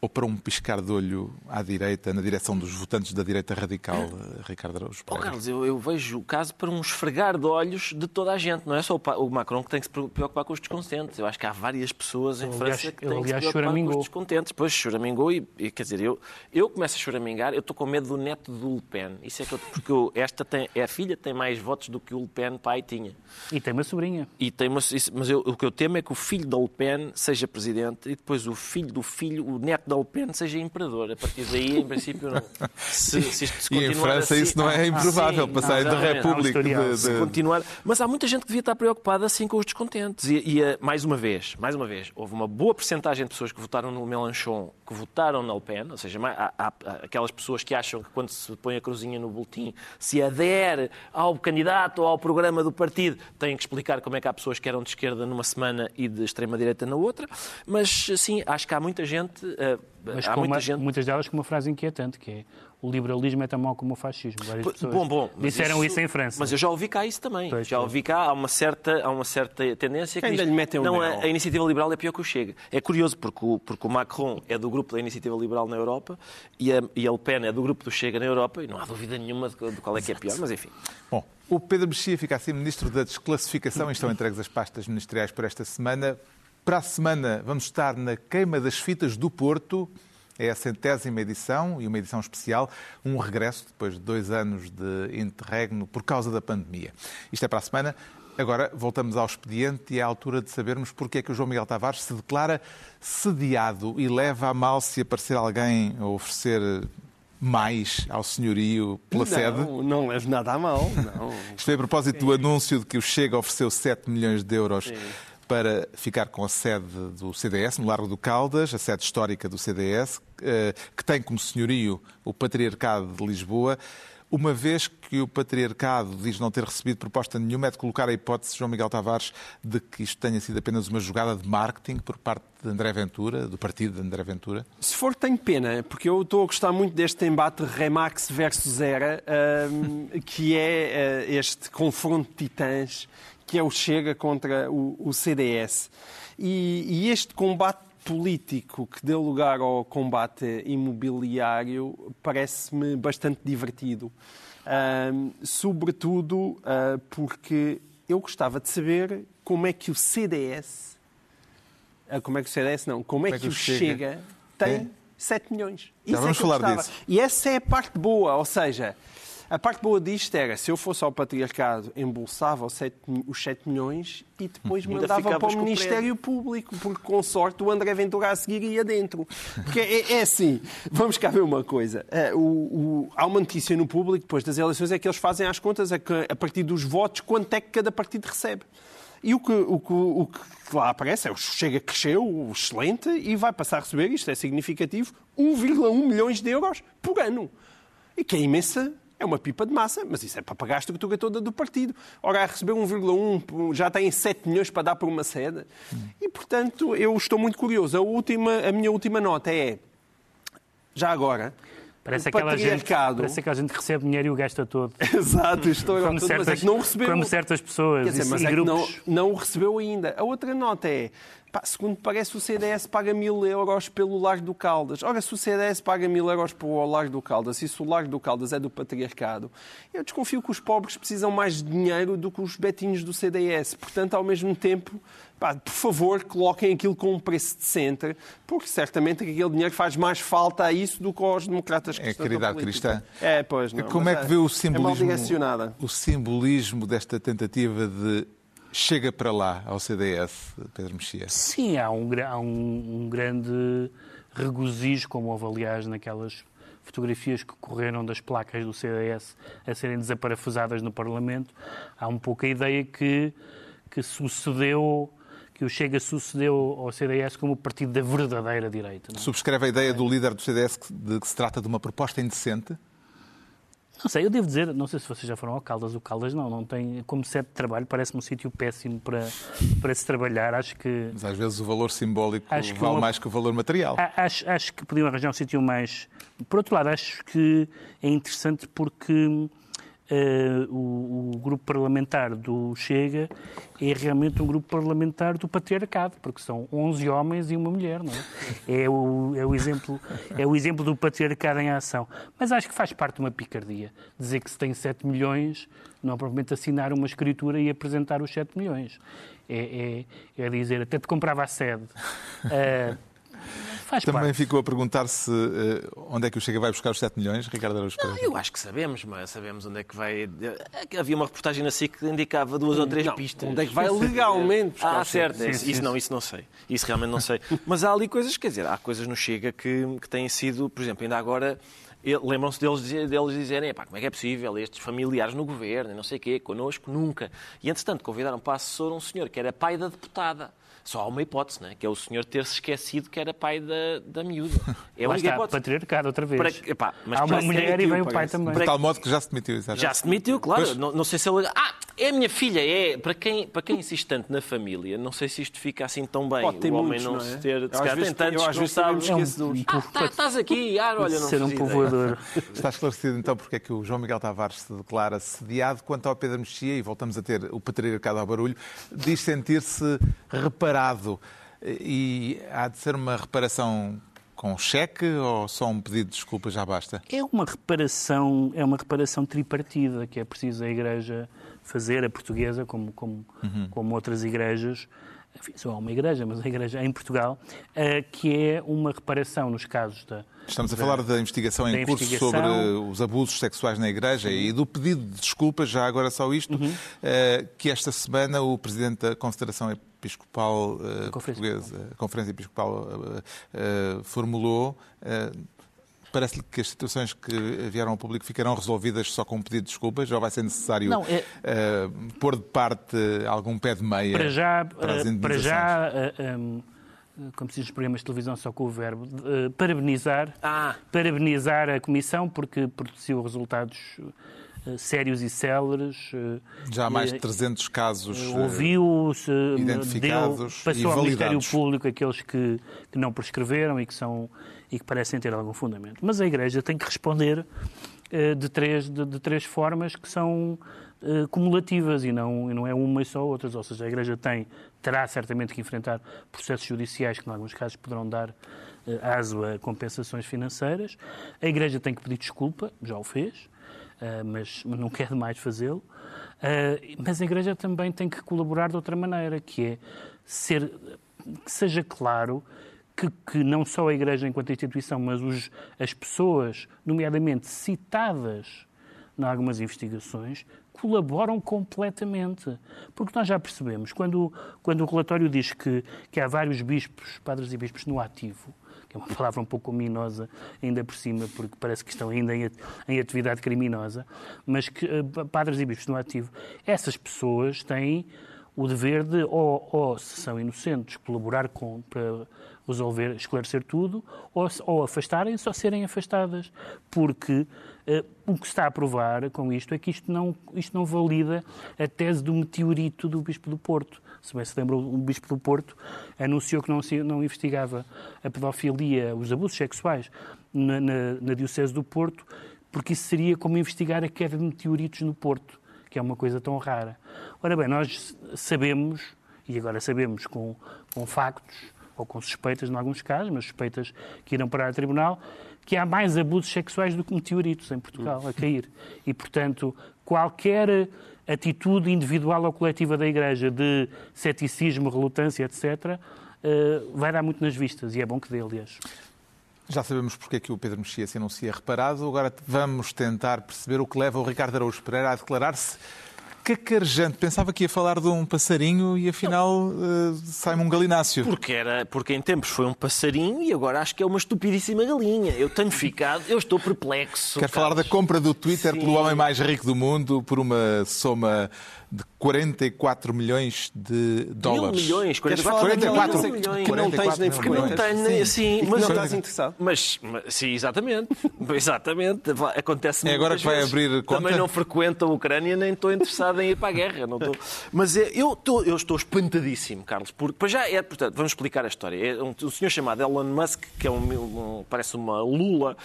ou para um piscar de olho à direita, na direção dos votantes da direita radical, eh, Ricardo Araújo Pereira? Oh, Carlos, eu, eu, vejo o caso para um esfregar de olhos de toda a gente. Não é só o Macron que tem que se preocupar com os descontentes. Eu acho que há várias pessoas em eu, França aliás, que têm que se preocupar com os descontentes. Pois, choramingou e, e, quer dizer, eu, eu começo a choramingar, eu estou com medo do neto do Le Pen. Isso é que eu, porque eu, esta tem, é a filha tem mais votos do que o Le Pen pai tinha. E tem uma sobrinha. E tem uma, mas eu, o que eu temo é que o filho da Le Pen seja presidente e depois o filho do filho, o neto da Le Pen seja imperador. A partir daí, em princípio, não. Se, se isto se e em França assim, isso não é improvável, ah, passar da República. De, de... Se continuar. Mas há muita gente que devia estar preocupada assim com os descontentes. E, e, eh, mais uma vez, mais uma vez, houve uma boa percentagem de pessoas que votaram no Mélenchon que votaram na Le Pen, ou seja, há, há, há aquelas pessoas que acham que quando se põe a cruzinha no boletim se adere ao candidato ou ao programa do partido, têm que explicar como é que há pessoas que eram de esquerda numa semana e de extrema-direita na outra. Mas, sim, acho que há muita gente. Uh, mas há muita uma, gente... muitas delas com uma frase inquietante, que é o liberalismo é tão mau como o fascismo. Várias pessoas bom, bom, disseram isso, isso, em França. Mas eu já ouvi cá isso também. Pois, já ouvi cá, há uma certa, há uma certa tendência que Ainda diz, lhe metem um não, a, a, iniciativa liberal é pior que o Chega. É curioso porque o, porque o Macron é do grupo da iniciativa liberal na Europa e a, e a Le Pen é do grupo do Chega na Europa e não há dúvida nenhuma de, de qual é que é pior, mas enfim. Bom, o Pedro Mexia fica assim ministro da desclassificação e estão entregues as pastas ministeriais por esta semana. Para a semana vamos estar na queima das fitas do Porto É a centésima edição e uma edição especial, um regresso depois de dois anos de interregno por causa da pandemia. Isto é para a semana. Agora voltamos ao expediente e é a altura de sabermos porque é que o João Miguel Tavares se declara sediado e leva a mal se aparecer alguém a oferecer mais ao senhorio pela não, sede? Não levo nada a mal. Não. Isto é a propósito do anúncio de que o Chega ofereceu 7 milhões de euros Sim. Para ficar com a sede do CDS, no Largo do Caldas, a sede histórica do CDS, eh, que tem como senhorio o Patriarcado de Lisboa. Uma vez que o Patriarcado diz não ter recebido proposta nenhuma, é de colocar a hipótese, João Miguel Tavares, de que isto tenha sido apenas uma jogada de marketing por parte de André Ventura, do partido de André Ventura? Se for, tenho pena, porque eu estou a gostar muito deste embate Remax versus Era, um, que é uh, este confronto de titãs, que é o Chega contra o, o CDS. E, e este combate político que deu lugar ao combate imobiliário parece-me bastante divertido. Um, sobretudo uh, porque eu gostava de saber como é que o CDS, uh, como é que o CDS não, como é, Como é que, que o Chega Chega, tem É? 7 milhões. Já Isso é vamos eu falar disso. E essa é a parte boa, ou seja, a parte boa disto era, se eu fosse ao patriarcado, embolsava os 7, os 7 milhões e depois Ainda mandava para o Ministério Público, porque com sorte o André Ventura a seguir ia dentro. Porque é, é assim, vamos cá ver uma coisa. É, o- o- há uma notícia no público, depois das eleições, é que eles fazem as contas que, a partir dos votos, quanto é que cada partido recebe. E o que, o, que, o que lá aparece é o Chega cresceu, excelente, e vai passar a receber, isto é significativo, 1,1 milhões de euros por ano. E que é imensa, é uma pipa de massa, mas isso é para pagar a estrutura toda do partido. Ora, a receber 1,1 já tem 7 milhões para dar por uma sede. E, portanto, eu estou muito curioso. A, última, a minha última nota é, já agora, Parece aquela, gente, parece aquela gente que recebe dinheiro e o gasta todo. Exato, estou a Como mas é que não recebeu. como certas pessoas dizer, mas e é que não, grupos. não o recebeu ainda. A outra nota é, pá, segundo parece, o CDS paga mil euros pelo Largo do Caldas. Ora, se o CDS paga mil euros pelo Largo do Caldas, e se o Largo do Caldas é do patriarcado, eu desconfio que os pobres precisam mais de dinheiro do que os betinhos do CDS. Portanto, ao mesmo tempo, pá, por favor, coloquem aquilo com um preço decente, porque certamente aquele dinheiro faz mais falta a isso do que aos democratas É cristãos. da caridade cristã. É, pois não. Como é que vê o É mal simbolismo, direcionada. o simbolismo desta tentativa de chega para lá ao CDS, Pedro Mexia? Sim, há um, há um- um grande regozijo, como houve, aliás, naquelas fotografias que correram das placas do CDS a serem desaparafusadas no Parlamento. Há um pouco a ideia que, que sucedeu, que o Chega sucedeu ao CDS como o partido da verdadeira direita. Não, é? Subscreve a ideia do líder do CDS de que se trata de uma proposta indecente? Não sei, eu devo dizer, não sei se vocês já foram ao Caldas, o Caldas não, não tem, como sede de trabalho, parece-me um sítio péssimo para, para se trabalhar. Acho que Mas às vezes o valor simbólico Acho vale uma- mais que o valor material. Acho, acho que podiam arranjar um sítio mais. Por outro lado, acho que é interessante porque eh, o, o grupo parlamentar do Chega é realmente um grupo parlamentar do patriarcado, porque são 11 homens e uma mulher, não é? É o, é o, exemplo, é o exemplo do patriarcado em ação. Mas acho que faz parte de uma picardia. Dizer que se tem 7 milhões, não é propriamente assinar uma escritura e apresentar os 7 milhões. É, é, é dizer, até te comprava a sede. Eh, faz Também parte. ficou a perguntar se eh, onde é que o Chega vai buscar os 7 milhões, Ricardo Araújo Pereira. Eu acho que sabemos, mas sabemos onde é que vai. Havia uma reportagem na SIC que indicava duas ou três Não, pistas. onde é que vai legalmente buscar Ah, os certo. Sim, isso, sim, isso sim. não, isso não sei. Isso realmente não sei. Mas há ali coisas, quer dizer, há coisas no Chega que, que têm sido, por exemplo, ainda agora. ele- Lembram-se deles, deles dizerem "Epá, como é que é possível estes familiares no governo e não sei o quê, connosco nunca. E, entretanto, convidaram para a assessora um senhor que era pai da deputada. Só há uma hipótese, né? que é o senhor ter-se esquecido que era pai da, da miúda. É a única está, hipótese. patriarcado outra vez. Para- epá, mas Há uma mulher e vem o pai parece. também. De tal modo que já se demitiu, exato. Já se demitiu, claro. Pois. Não, não sei se ele. Ah, é a minha filha, é. Para quem, para quem insiste tanto na família, não sei se isto fica assim tão bem. Pode ter o homem muitos, não, não se é? ter. Eu Se calhar tem tantos eu às que não vezes de uns. Ah, tá- estás aqui, ah, olha, não ser um povoador. Está esclarecido então porque é que o João Miguel Tavares se declara sediado quanto ao Pedro Mexia, e voltamos a ter o patriarcado ao barulho, diz sentir-se reparado. E há de ser uma reparação com cheque ou só um pedido de desculpa já basta? É uma reparação, é uma reparação tripartida que é preciso a Igreja fazer, a portuguesa, como, como, como outras igrejas, enfim, só há uma igreja, mas a igreja em Portugal, que é uma reparação nos casos da. Estamos a falar da investigação em curso investigação. sobre os abusos sexuais na Igreja e do pedido de desculpas, já agora só isto, Uhum. eh, que esta semana o Presidente da Confederação Episcopal eh, Conferência Portuguesa, a Conferência Episcopal, eh, eh, formulou. Parece-lhe que as situações que vieram ao público ficarão resolvidas só com um pedido de desculpas? Ou vai ser necessário Não, é- pôr de parte algum pé de meia Para já, para as para já um, como se diz nos programas de televisão só com o verbo, eh, parabenizar, Ah. parabenizar a Comissão porque produziu resultados sérios e céleres. eh, Já há mais e, de 300 casos. eh, ouviu-se, identificados deu, e passou ao Ministério. Público aqueles que, que não prescreveram e que, são, e que parecem ter algum fundamento. Mas a Igreja tem que responder eh, de, três, de, de três formas que são eh, cumulativas e não, e não é uma e só outras. Ou seja, a Igreja tem, terá certamente que enfrentar processos judiciais que, em alguns casos, poderão dar eh, aso a compensações financeiras. A Igreja tem que pedir desculpa, já o fez. Uh, mas não quer demais fazê-lo. Uh, mas a Igreja também tem que colaborar de outra maneira, que é ser, que seja claro que, que não só a Igreja enquanto instituição, mas os, as pessoas, nomeadamente citadas em algumas investigações, colaboram completamente. Porque nós já percebemos, quando, quando o relatório diz que, que há vários bispos, padres e bispos no ativo, que é uma palavra um pouco ominosa ainda por cima, porque parece que estão ainda em, atividade criminosa, mas que uh, padres e bispos no ativo, essas pessoas têm o dever de, ou, ou se são inocentes, colaborar com, para resolver, esclarecer tudo, ou, ou afastarem-se ou serem afastadas. Porque uh, o que se está a provar com isto é que isto não, isto não valida a tese do meteorito do Bispo do Porto. Se bem se lembra, o Bispo do Porto anunciou que não, não investigava a pedofilia, os abusos sexuais na, na, na Diocese do Porto, porque isso seria como investigar a queda de meteoritos no Porto, que é uma coisa tão rara. Ora bem, nós sabemos, e agora sabemos com, com factos, ou com suspeitas em alguns casos, mas suspeitas que irão parar a tribunal, que há mais abusos sexuais do que meteoritos em Portugal a cair. E, portanto, qualquer atitude individual ou coletiva da Igreja de ceticismo, relutância, etc., vai dar muito nas vistas. E é bom que dê, aliás. Já sabemos porque é que o Pedro Mexia se anuncia reparado. Agora vamos tentar perceber o que leva o Ricardo Araújo Pereira a declarar-se cacarejante. Pensava que ia falar de um passarinho e afinal uh, sai-me um galináceo. Porque, era, porque em tempos foi um passarinho e agora acho que é uma estupidíssima galinha. Eu tenho ficado, eu estou perplexo. Quero falar da compra do Twitter Sim. pelo homem mais rico do mundo por uma soma de 44 milhões de dólares. Mil milhões, 44, 44 mil milhões. Que não tens nem Que não frequentas. tenho, assim, mas, não estás interessado. Mas, mas- sim, exatamente. exatamente. Acontece É agora que vai vezes. abrir conta? Também não frequento a Ucrânia, nem estou interessado em ir para a guerra. Não estou... Mas é, eu, estou, eu estou espantadíssimo, Carlos, porque para já é, portanto, vamos explicar a história. É um, um senhor chamado Elon Musk, que é um, um- parece uma lula,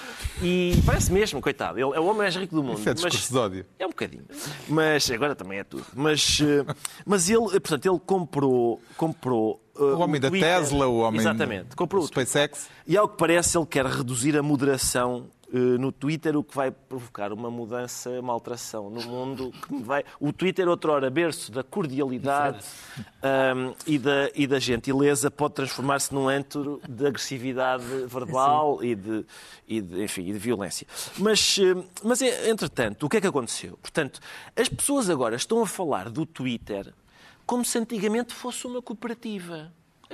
e parece mesmo, coitado, ele é o homem mais rico do mundo. Isso é discurso de ódio. É um bocadinho. Mas agora também é tudo. Mas, eh, mas ele, eh, portanto, ele comprou. comprou eh, O homem da. Tesla, o homem Exatamente. Comprou do. SpaceX. E ao que parece, ele quer reduzir a moderação no Twitter, o que vai provocar uma mudança, uma alteração no mundo. Que vai... O Twitter, outrora berço da cordialidade ahm, e, da, e da gentileza, pode transformar-se num antro de agressividade verbal e de, e de, enfim, e de violência. Mas, eh, mas, eh, entretanto, o que é que aconteceu? Portanto, as pessoas agora estão a falar do Twitter como se antigamente fosse uma cooperativa.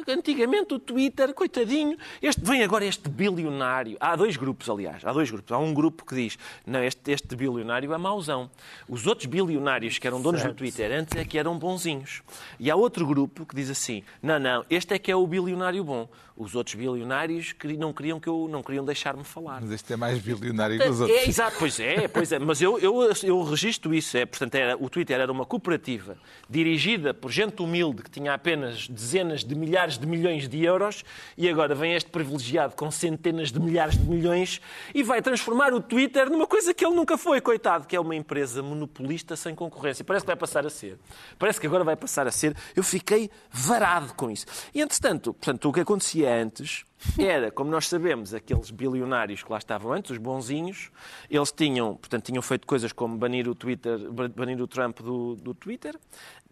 Antigamente o Twitter, coitadinho, este, vem agora este bilionário. Há dois grupos, aliás, há dois grupos. Há um grupo que diz, não, este, este bilionário é mauzão. Os outros bilionários que eram donos do Twitter antes é que eram bonzinhos. E há outro grupo que diz assim, não, não, este é que é o bilionário bom. Os outros bilionários não queriam que eu não queriam deixar-me falar. Mas este é mais bilionário que os outros. É, exato, pois é, pois é. Mas eu, eu, eu registro isso. É, portanto, era, o Twitter era uma cooperativa dirigida por gente humilde que tinha apenas dezenas de milhares de milhões de euros e agora vem este privilegiado com centenas de milhares de milhões e vai transformar o Twitter numa coisa que ele nunca foi, coitado, que é uma empresa monopolista sem concorrência. Parece que vai passar a ser. Parece que agora vai passar a ser. Eu fiquei varado com isso. E, entretanto, portanto, o que acontecia antes era, como nós sabemos, aqueles bilionários que lá estavam antes, os bonzinhos, eles tinham, portanto, tinham feito coisas como banir o Twitter, banir o Trump do, do Twitter,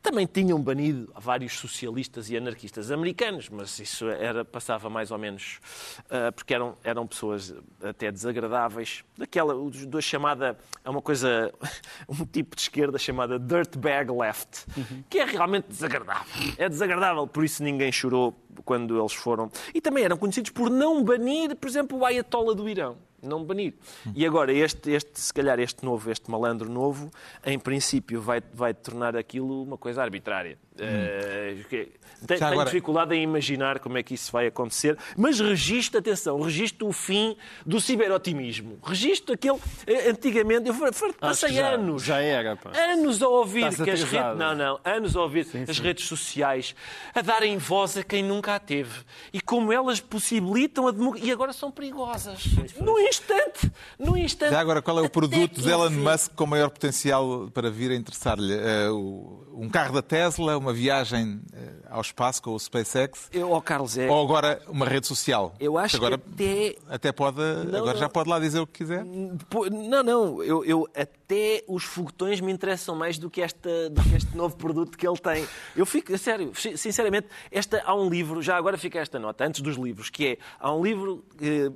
também tinham banido vários socialistas e anarquistas americanos, mas isso era, passava mais ou menos uh, porque eram, eram pessoas até desagradáveis. Daquela, da chamada, é uma coisa, um tipo de esquerda chamada dirtbag left, uhum. que é realmente desagradável. É desagradável, por isso ninguém chorou quando eles foram. E também eram conhecidos por não banir, por exemplo, o Ayatollah do Irão não banir. E agora, este, este, se calhar este novo, este malandro novo, em princípio vai, vai tornar aquilo uma coisa arbitrária. Hum. Uh, tenho, agora... dificuldade em imaginar como é que isso vai acontecer, mas registro, atenção, registro o fim do ciberotimismo. Registro aquele. Eh, antigamente, eu passei já, anos. Já era, pá. Anos a ouvir que as redes. Não, não, anos a ouvir sim, as sim. redes sociais a darem voz a quem nunca a teve. E como elas possibilitam a democracia. E agora são perigosas. Num instante. Num instante. Já agora, qual é o produto de Elon Musk com maior potencial para vir a interessar-lhe? Uh, um carro da Tesla, uma viagem uh, ao espaço com o SpaceX? Eu, oh, Carlos, é... Ou agora uma rede social? Eu acho agora, que até... Até pode... Não, agora já pode lá dizer o que quiser? Não, não. Eu, eu, até os foguetões me interessam mais do que, esta, do que este novo produto que ele tem. Eu fico... Sério, sinceramente, esta, há um livro... Já agora fica esta nota, antes dos livros, que é... Há um livro... Eh,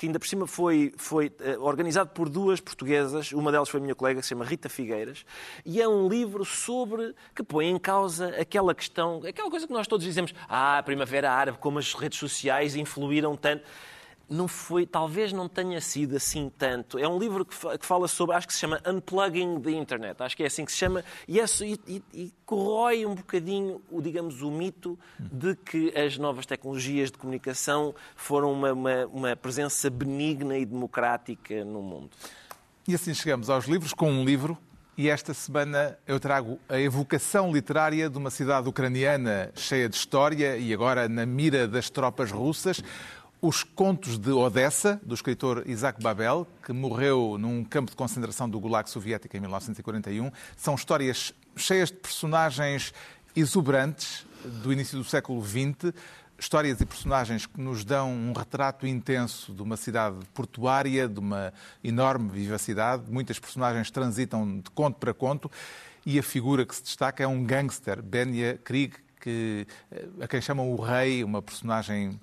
que ainda por cima foi, foi uh, organizado por duas portuguesas, uma delas foi a minha colega, que se chama Rita Figueiras, e é um livro sobre, que põe em causa aquela questão, aquela coisa que nós todos dizemos, ah, a Primavera Árabe, como as redes sociais influíram tanto não foi, talvez não tenha sido assim tanto. É um livro que, fala sobre, acho que se chama Unplugging the Internet, acho que é assim que se chama, e, é, e, e corrói um bocadinho, o, digamos, o mito de que as novas tecnologias de comunicação foram uma, uma, uma presença benigna e democrática no mundo. E assim chegamos aos livros com um livro e esta semana eu trago a evocação literária de uma cidade ucraniana cheia de história e agora na mira das tropas russas. Os Contos de Odessa, do escritor Isaac Babel, que morreu num campo de concentração do Gulag soviético em 1941, são histórias cheias de personagens exuberantes do início do século XX, histórias e personagens que nos dão um retrato intenso de uma cidade portuária, de uma enorme vivacidade. Muitas personagens transitam de conto para conto e a figura que se destaca é um gangster, Benya Krieg, que, eh, a quem chamam o Rei, uma personagem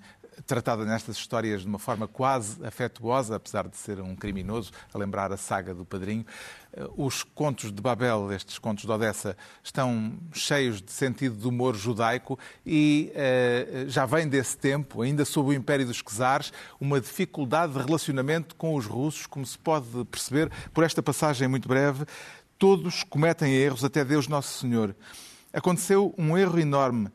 tratada nestas histórias de uma forma quase afetuosa, apesar de ser um criminoso, a lembrar a saga do Padrinho. Eh, os contos de Babel, estes contos de Odessa, estão cheios de sentido de humor judaico e eh, já vem desse tempo, ainda sob o Império dos Czares, uma dificuldade de relacionamento com os russos, como se pode perceber por esta passagem muito breve. Todos cometem erros, até Deus Nosso Senhor. Aconteceu um erro enorme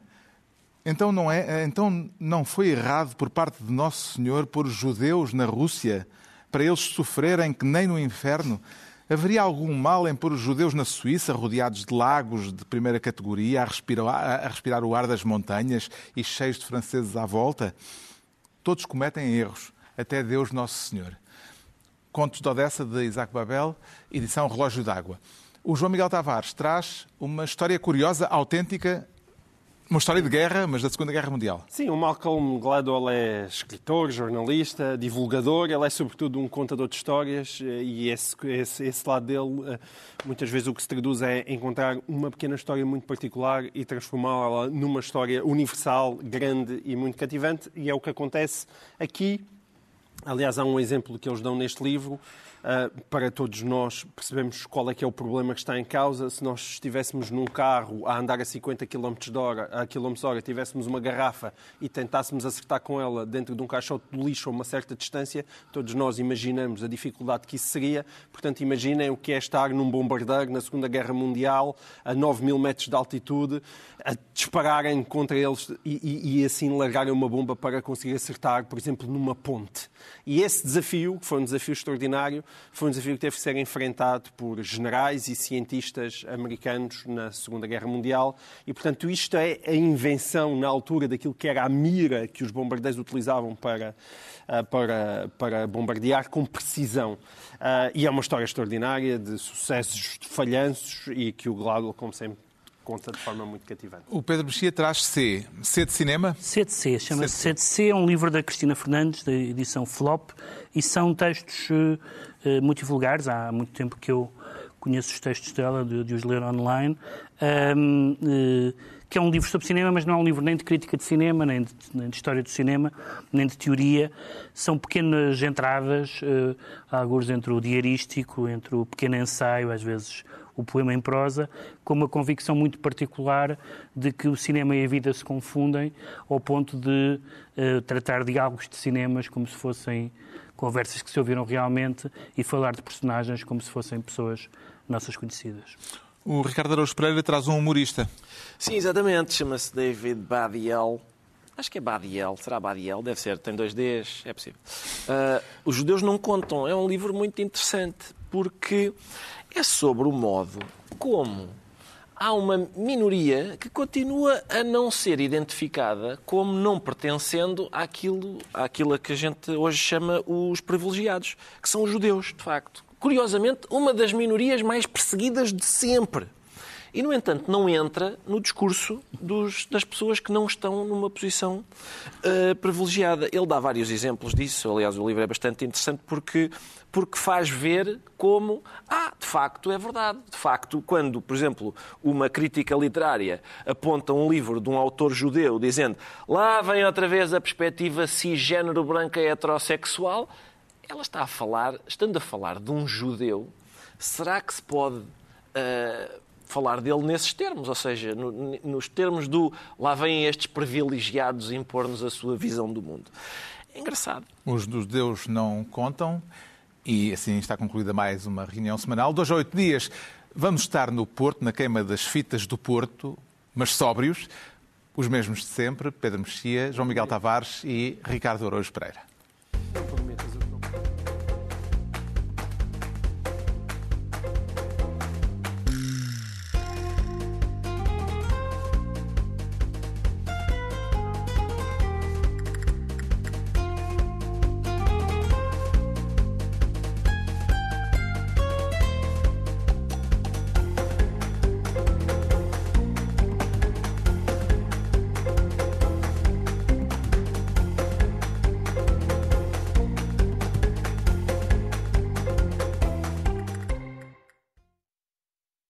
então não, é, então não foi errado por parte de Nosso Senhor pôr judeus na Rússia para eles sofrerem que nem no inferno? Haveria algum mal em pôr os judeus na Suíça, rodeados de lagos de primeira categoria, a respirar, a respirar o ar das montanhas e cheios de franceses à volta? Todos cometem erros, até Deus Nosso Senhor. Contos de Odessa, de Isaac Babel, edição Relógio d'Água. O João Miguel Tavares traz uma história curiosa, autêntica uma história de guerra, mas da Segunda Guerra Mundial. Sim, o Malcolm Gladwell é escritor, jornalista, divulgador, ele é sobretudo um contador de histórias eh, e esse, esse, esse lado dele, eh, muitas vezes o que se traduz é encontrar uma pequena história muito particular e transformá-la numa história universal, grande e muito cativante, e é o que acontece aqui. Aliás, há um exemplo que eles dão neste livro, para todos nós percebemos qual é que é o problema que está em causa. Se nós estivéssemos num carro a andar a 50 km hora, a km hora, tivéssemos uma garrafa e tentássemos acertar com ela dentro de um caixote de lixo a uma certa distância, todos nós imaginamos a dificuldade que isso seria. Portanto, imaginem o que é estar num bombardeiro na Segunda Guerra Mundial, a 9 mil metros de altitude, a dispararem contra eles e, e, e assim largarem uma bomba para conseguir acertar, por exemplo, numa ponte. E esse desafio, que foi um desafio extraordinário, foi um desafio que teve que ser enfrentado por generais e cientistas americanos na Segunda Guerra Mundial. E, portanto, isto é a invenção na altura daquilo que era a mira que os bombardeiros utilizavam para, ah, para, para bombardear com precisão. Ah, e é uma história extraordinária de sucessos, de falhanços e que o Gladwell, como sempre, conta de forma muito cativante. O Pedro Mexia traz C. C de cinema? C de C. Chama-se C de C. É um livro da Cristina Fernandes, da edição Flop, e são textos uh, muito vulgares. Há muito tempo que eu conheço os textos dela, de, de os ler online. um, uh, que é um livro sobre cinema, mas não é um livro nem de crítica de cinema, nem de, nem de história do cinema, nem de teoria. São pequenas entradas, uh, alguns entre o diarístico, entre o pequeno ensaio, às vezes o poema em prosa, com uma convicção muito particular de que o cinema e a vida se confundem, ao ponto de uh, tratar diálogos de cinemas como se fossem conversas que se ouviram realmente e falar de personagens como se fossem pessoas nossas conhecidas. O Ricardo Araújo Pereira traz um humorista. Sim, exatamente. Chama-se David Badiel. Acho que é Badiel. Será Badiel? Deve ser. Tem dois Ds. É possível. Uh, Os Judeus Não Contam. É um livro muito interessante porque é sobre o modo como há uma minoria que continua a não ser identificada como não pertencendo àquilo, àquilo a que a gente hoje chama os privilegiados, que são os judeus, de facto. Curiosamente, uma das minorias mais perseguidas de sempre. E, no entanto, não entra no discurso dos, das pessoas que não estão numa posição uh, privilegiada. Ele dá vários exemplos disso. Aliás, o livro é bastante interessante porque, porque faz ver como, ah, de facto é verdade. De facto, quando, por exemplo, uma crítica literária aponta um livro de um autor judeu dizendo lá vem outra vez a perspectiva cisgênero branca heterossexual, ela está a falar, estando a falar de um judeu, será que se pode. Uh, falar dele nesses termos, ou seja, no, nos termos do lá vêm estes privilegiados impor-nos a sua visão do mundo. É engraçado. Os dos Deus não contam e assim está concluída mais uma reunião semanal. Dois a oito dias vamos estar no Porto, na queima das fitas do Porto, mas sóbrios, os mesmos de sempre, Pedro Mexia, João Miguel Tavares e Ricardo Araújo Pereira.